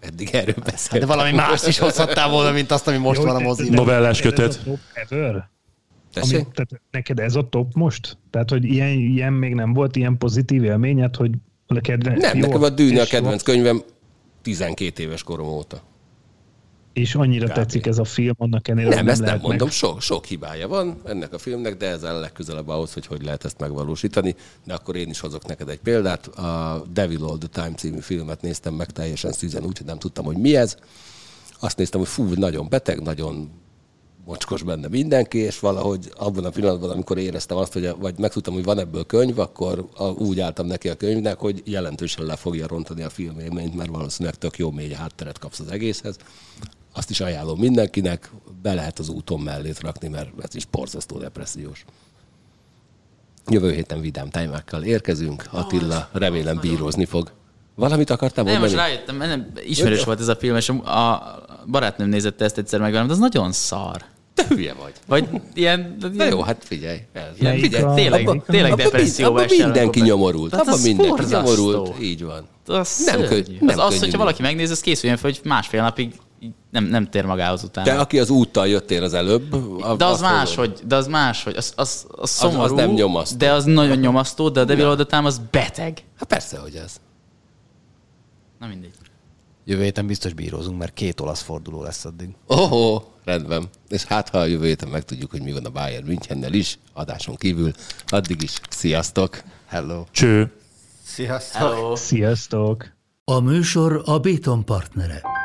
Eddig erről Hát beszéltem. de valami más is hozhattál volna, mint azt, ami most van a moziban. Novellás kötet. ever? Ami, tehát neked ez a top most? Tehát, hogy ilyen, ilyen még nem volt ilyen pozitív élményed, hogy a kedvenc... Nem, jó, nekem a dűne a kedvenc könyvem 12 éves korom óta. És annyira tetszik ez a film, annak ennél Nem, ezt nem mondom, Meg. sok, sok hibája van ennek a filmnek, de ez a legközelebb ahhoz, hogy hogy lehet ezt megvalósítani. De akkor én is hozok neked egy példát. A Devil All the Time című filmet néztem meg teljesen szűzen, úgyhogy nem tudtam, hogy mi ez. Azt néztem, hogy fú, nagyon beteg, nagyon mocskos benne mindenki, és valahogy abban a pillanatban, amikor éreztem azt, hogy vagy megtudtam, hogy van ebből könyv, akkor úgy álltam neki a könyvnek, hogy jelentősen le fogja rontani a filmélményt, mert valószínűleg tök jó mély hátteret kapsz az egészhez. Azt is ajánlom mindenkinek, be lehet az úton mellét rakni, mert ez is borzasztó depressziós. Jövő héten vidám tájmákkal érkezünk. Attila remélem bírózni fog. Valamit akartál Nem, mondani? most rájöttem, nem, ismerős volt ez a film, és a barátnőm nézette ezt egyszer meg velem, de az nagyon szar. Te hülye vagy. Vagy ilyen... Na ilyen jó, hát figyelj. Melyik figyelj. tényleg, abba- tényleg abba depresszióba abba mindenki nyomorult. Hát Abban az mindenki borzasztó. nyomorult. Így van. Az Nem nem könnyű. nem az, az, hogyha valaki megnézi, az készüljön fel, hogy másfél napig nem, nem tér magához utána. Te, aki az úttal jöttél az előbb. de az más, hogy, de az más, hogy az, az, az szomorú, nem nyomasztó. de az nagyon nyomasztó, de a Devil Time az beteg. Hát persze, hogy ez. Na mindegy. Jövő héten biztos bírózunk, mert két olasz forduló lesz addig. Oho, rendben. És hát, ha a jövő héten megtudjuk, hogy mi van a Bayern Münchennel is, adáson kívül, addig is sziasztok! Hello. Cső. Sziasztok! Hello. Sziasztok! A műsor a Béton partnere.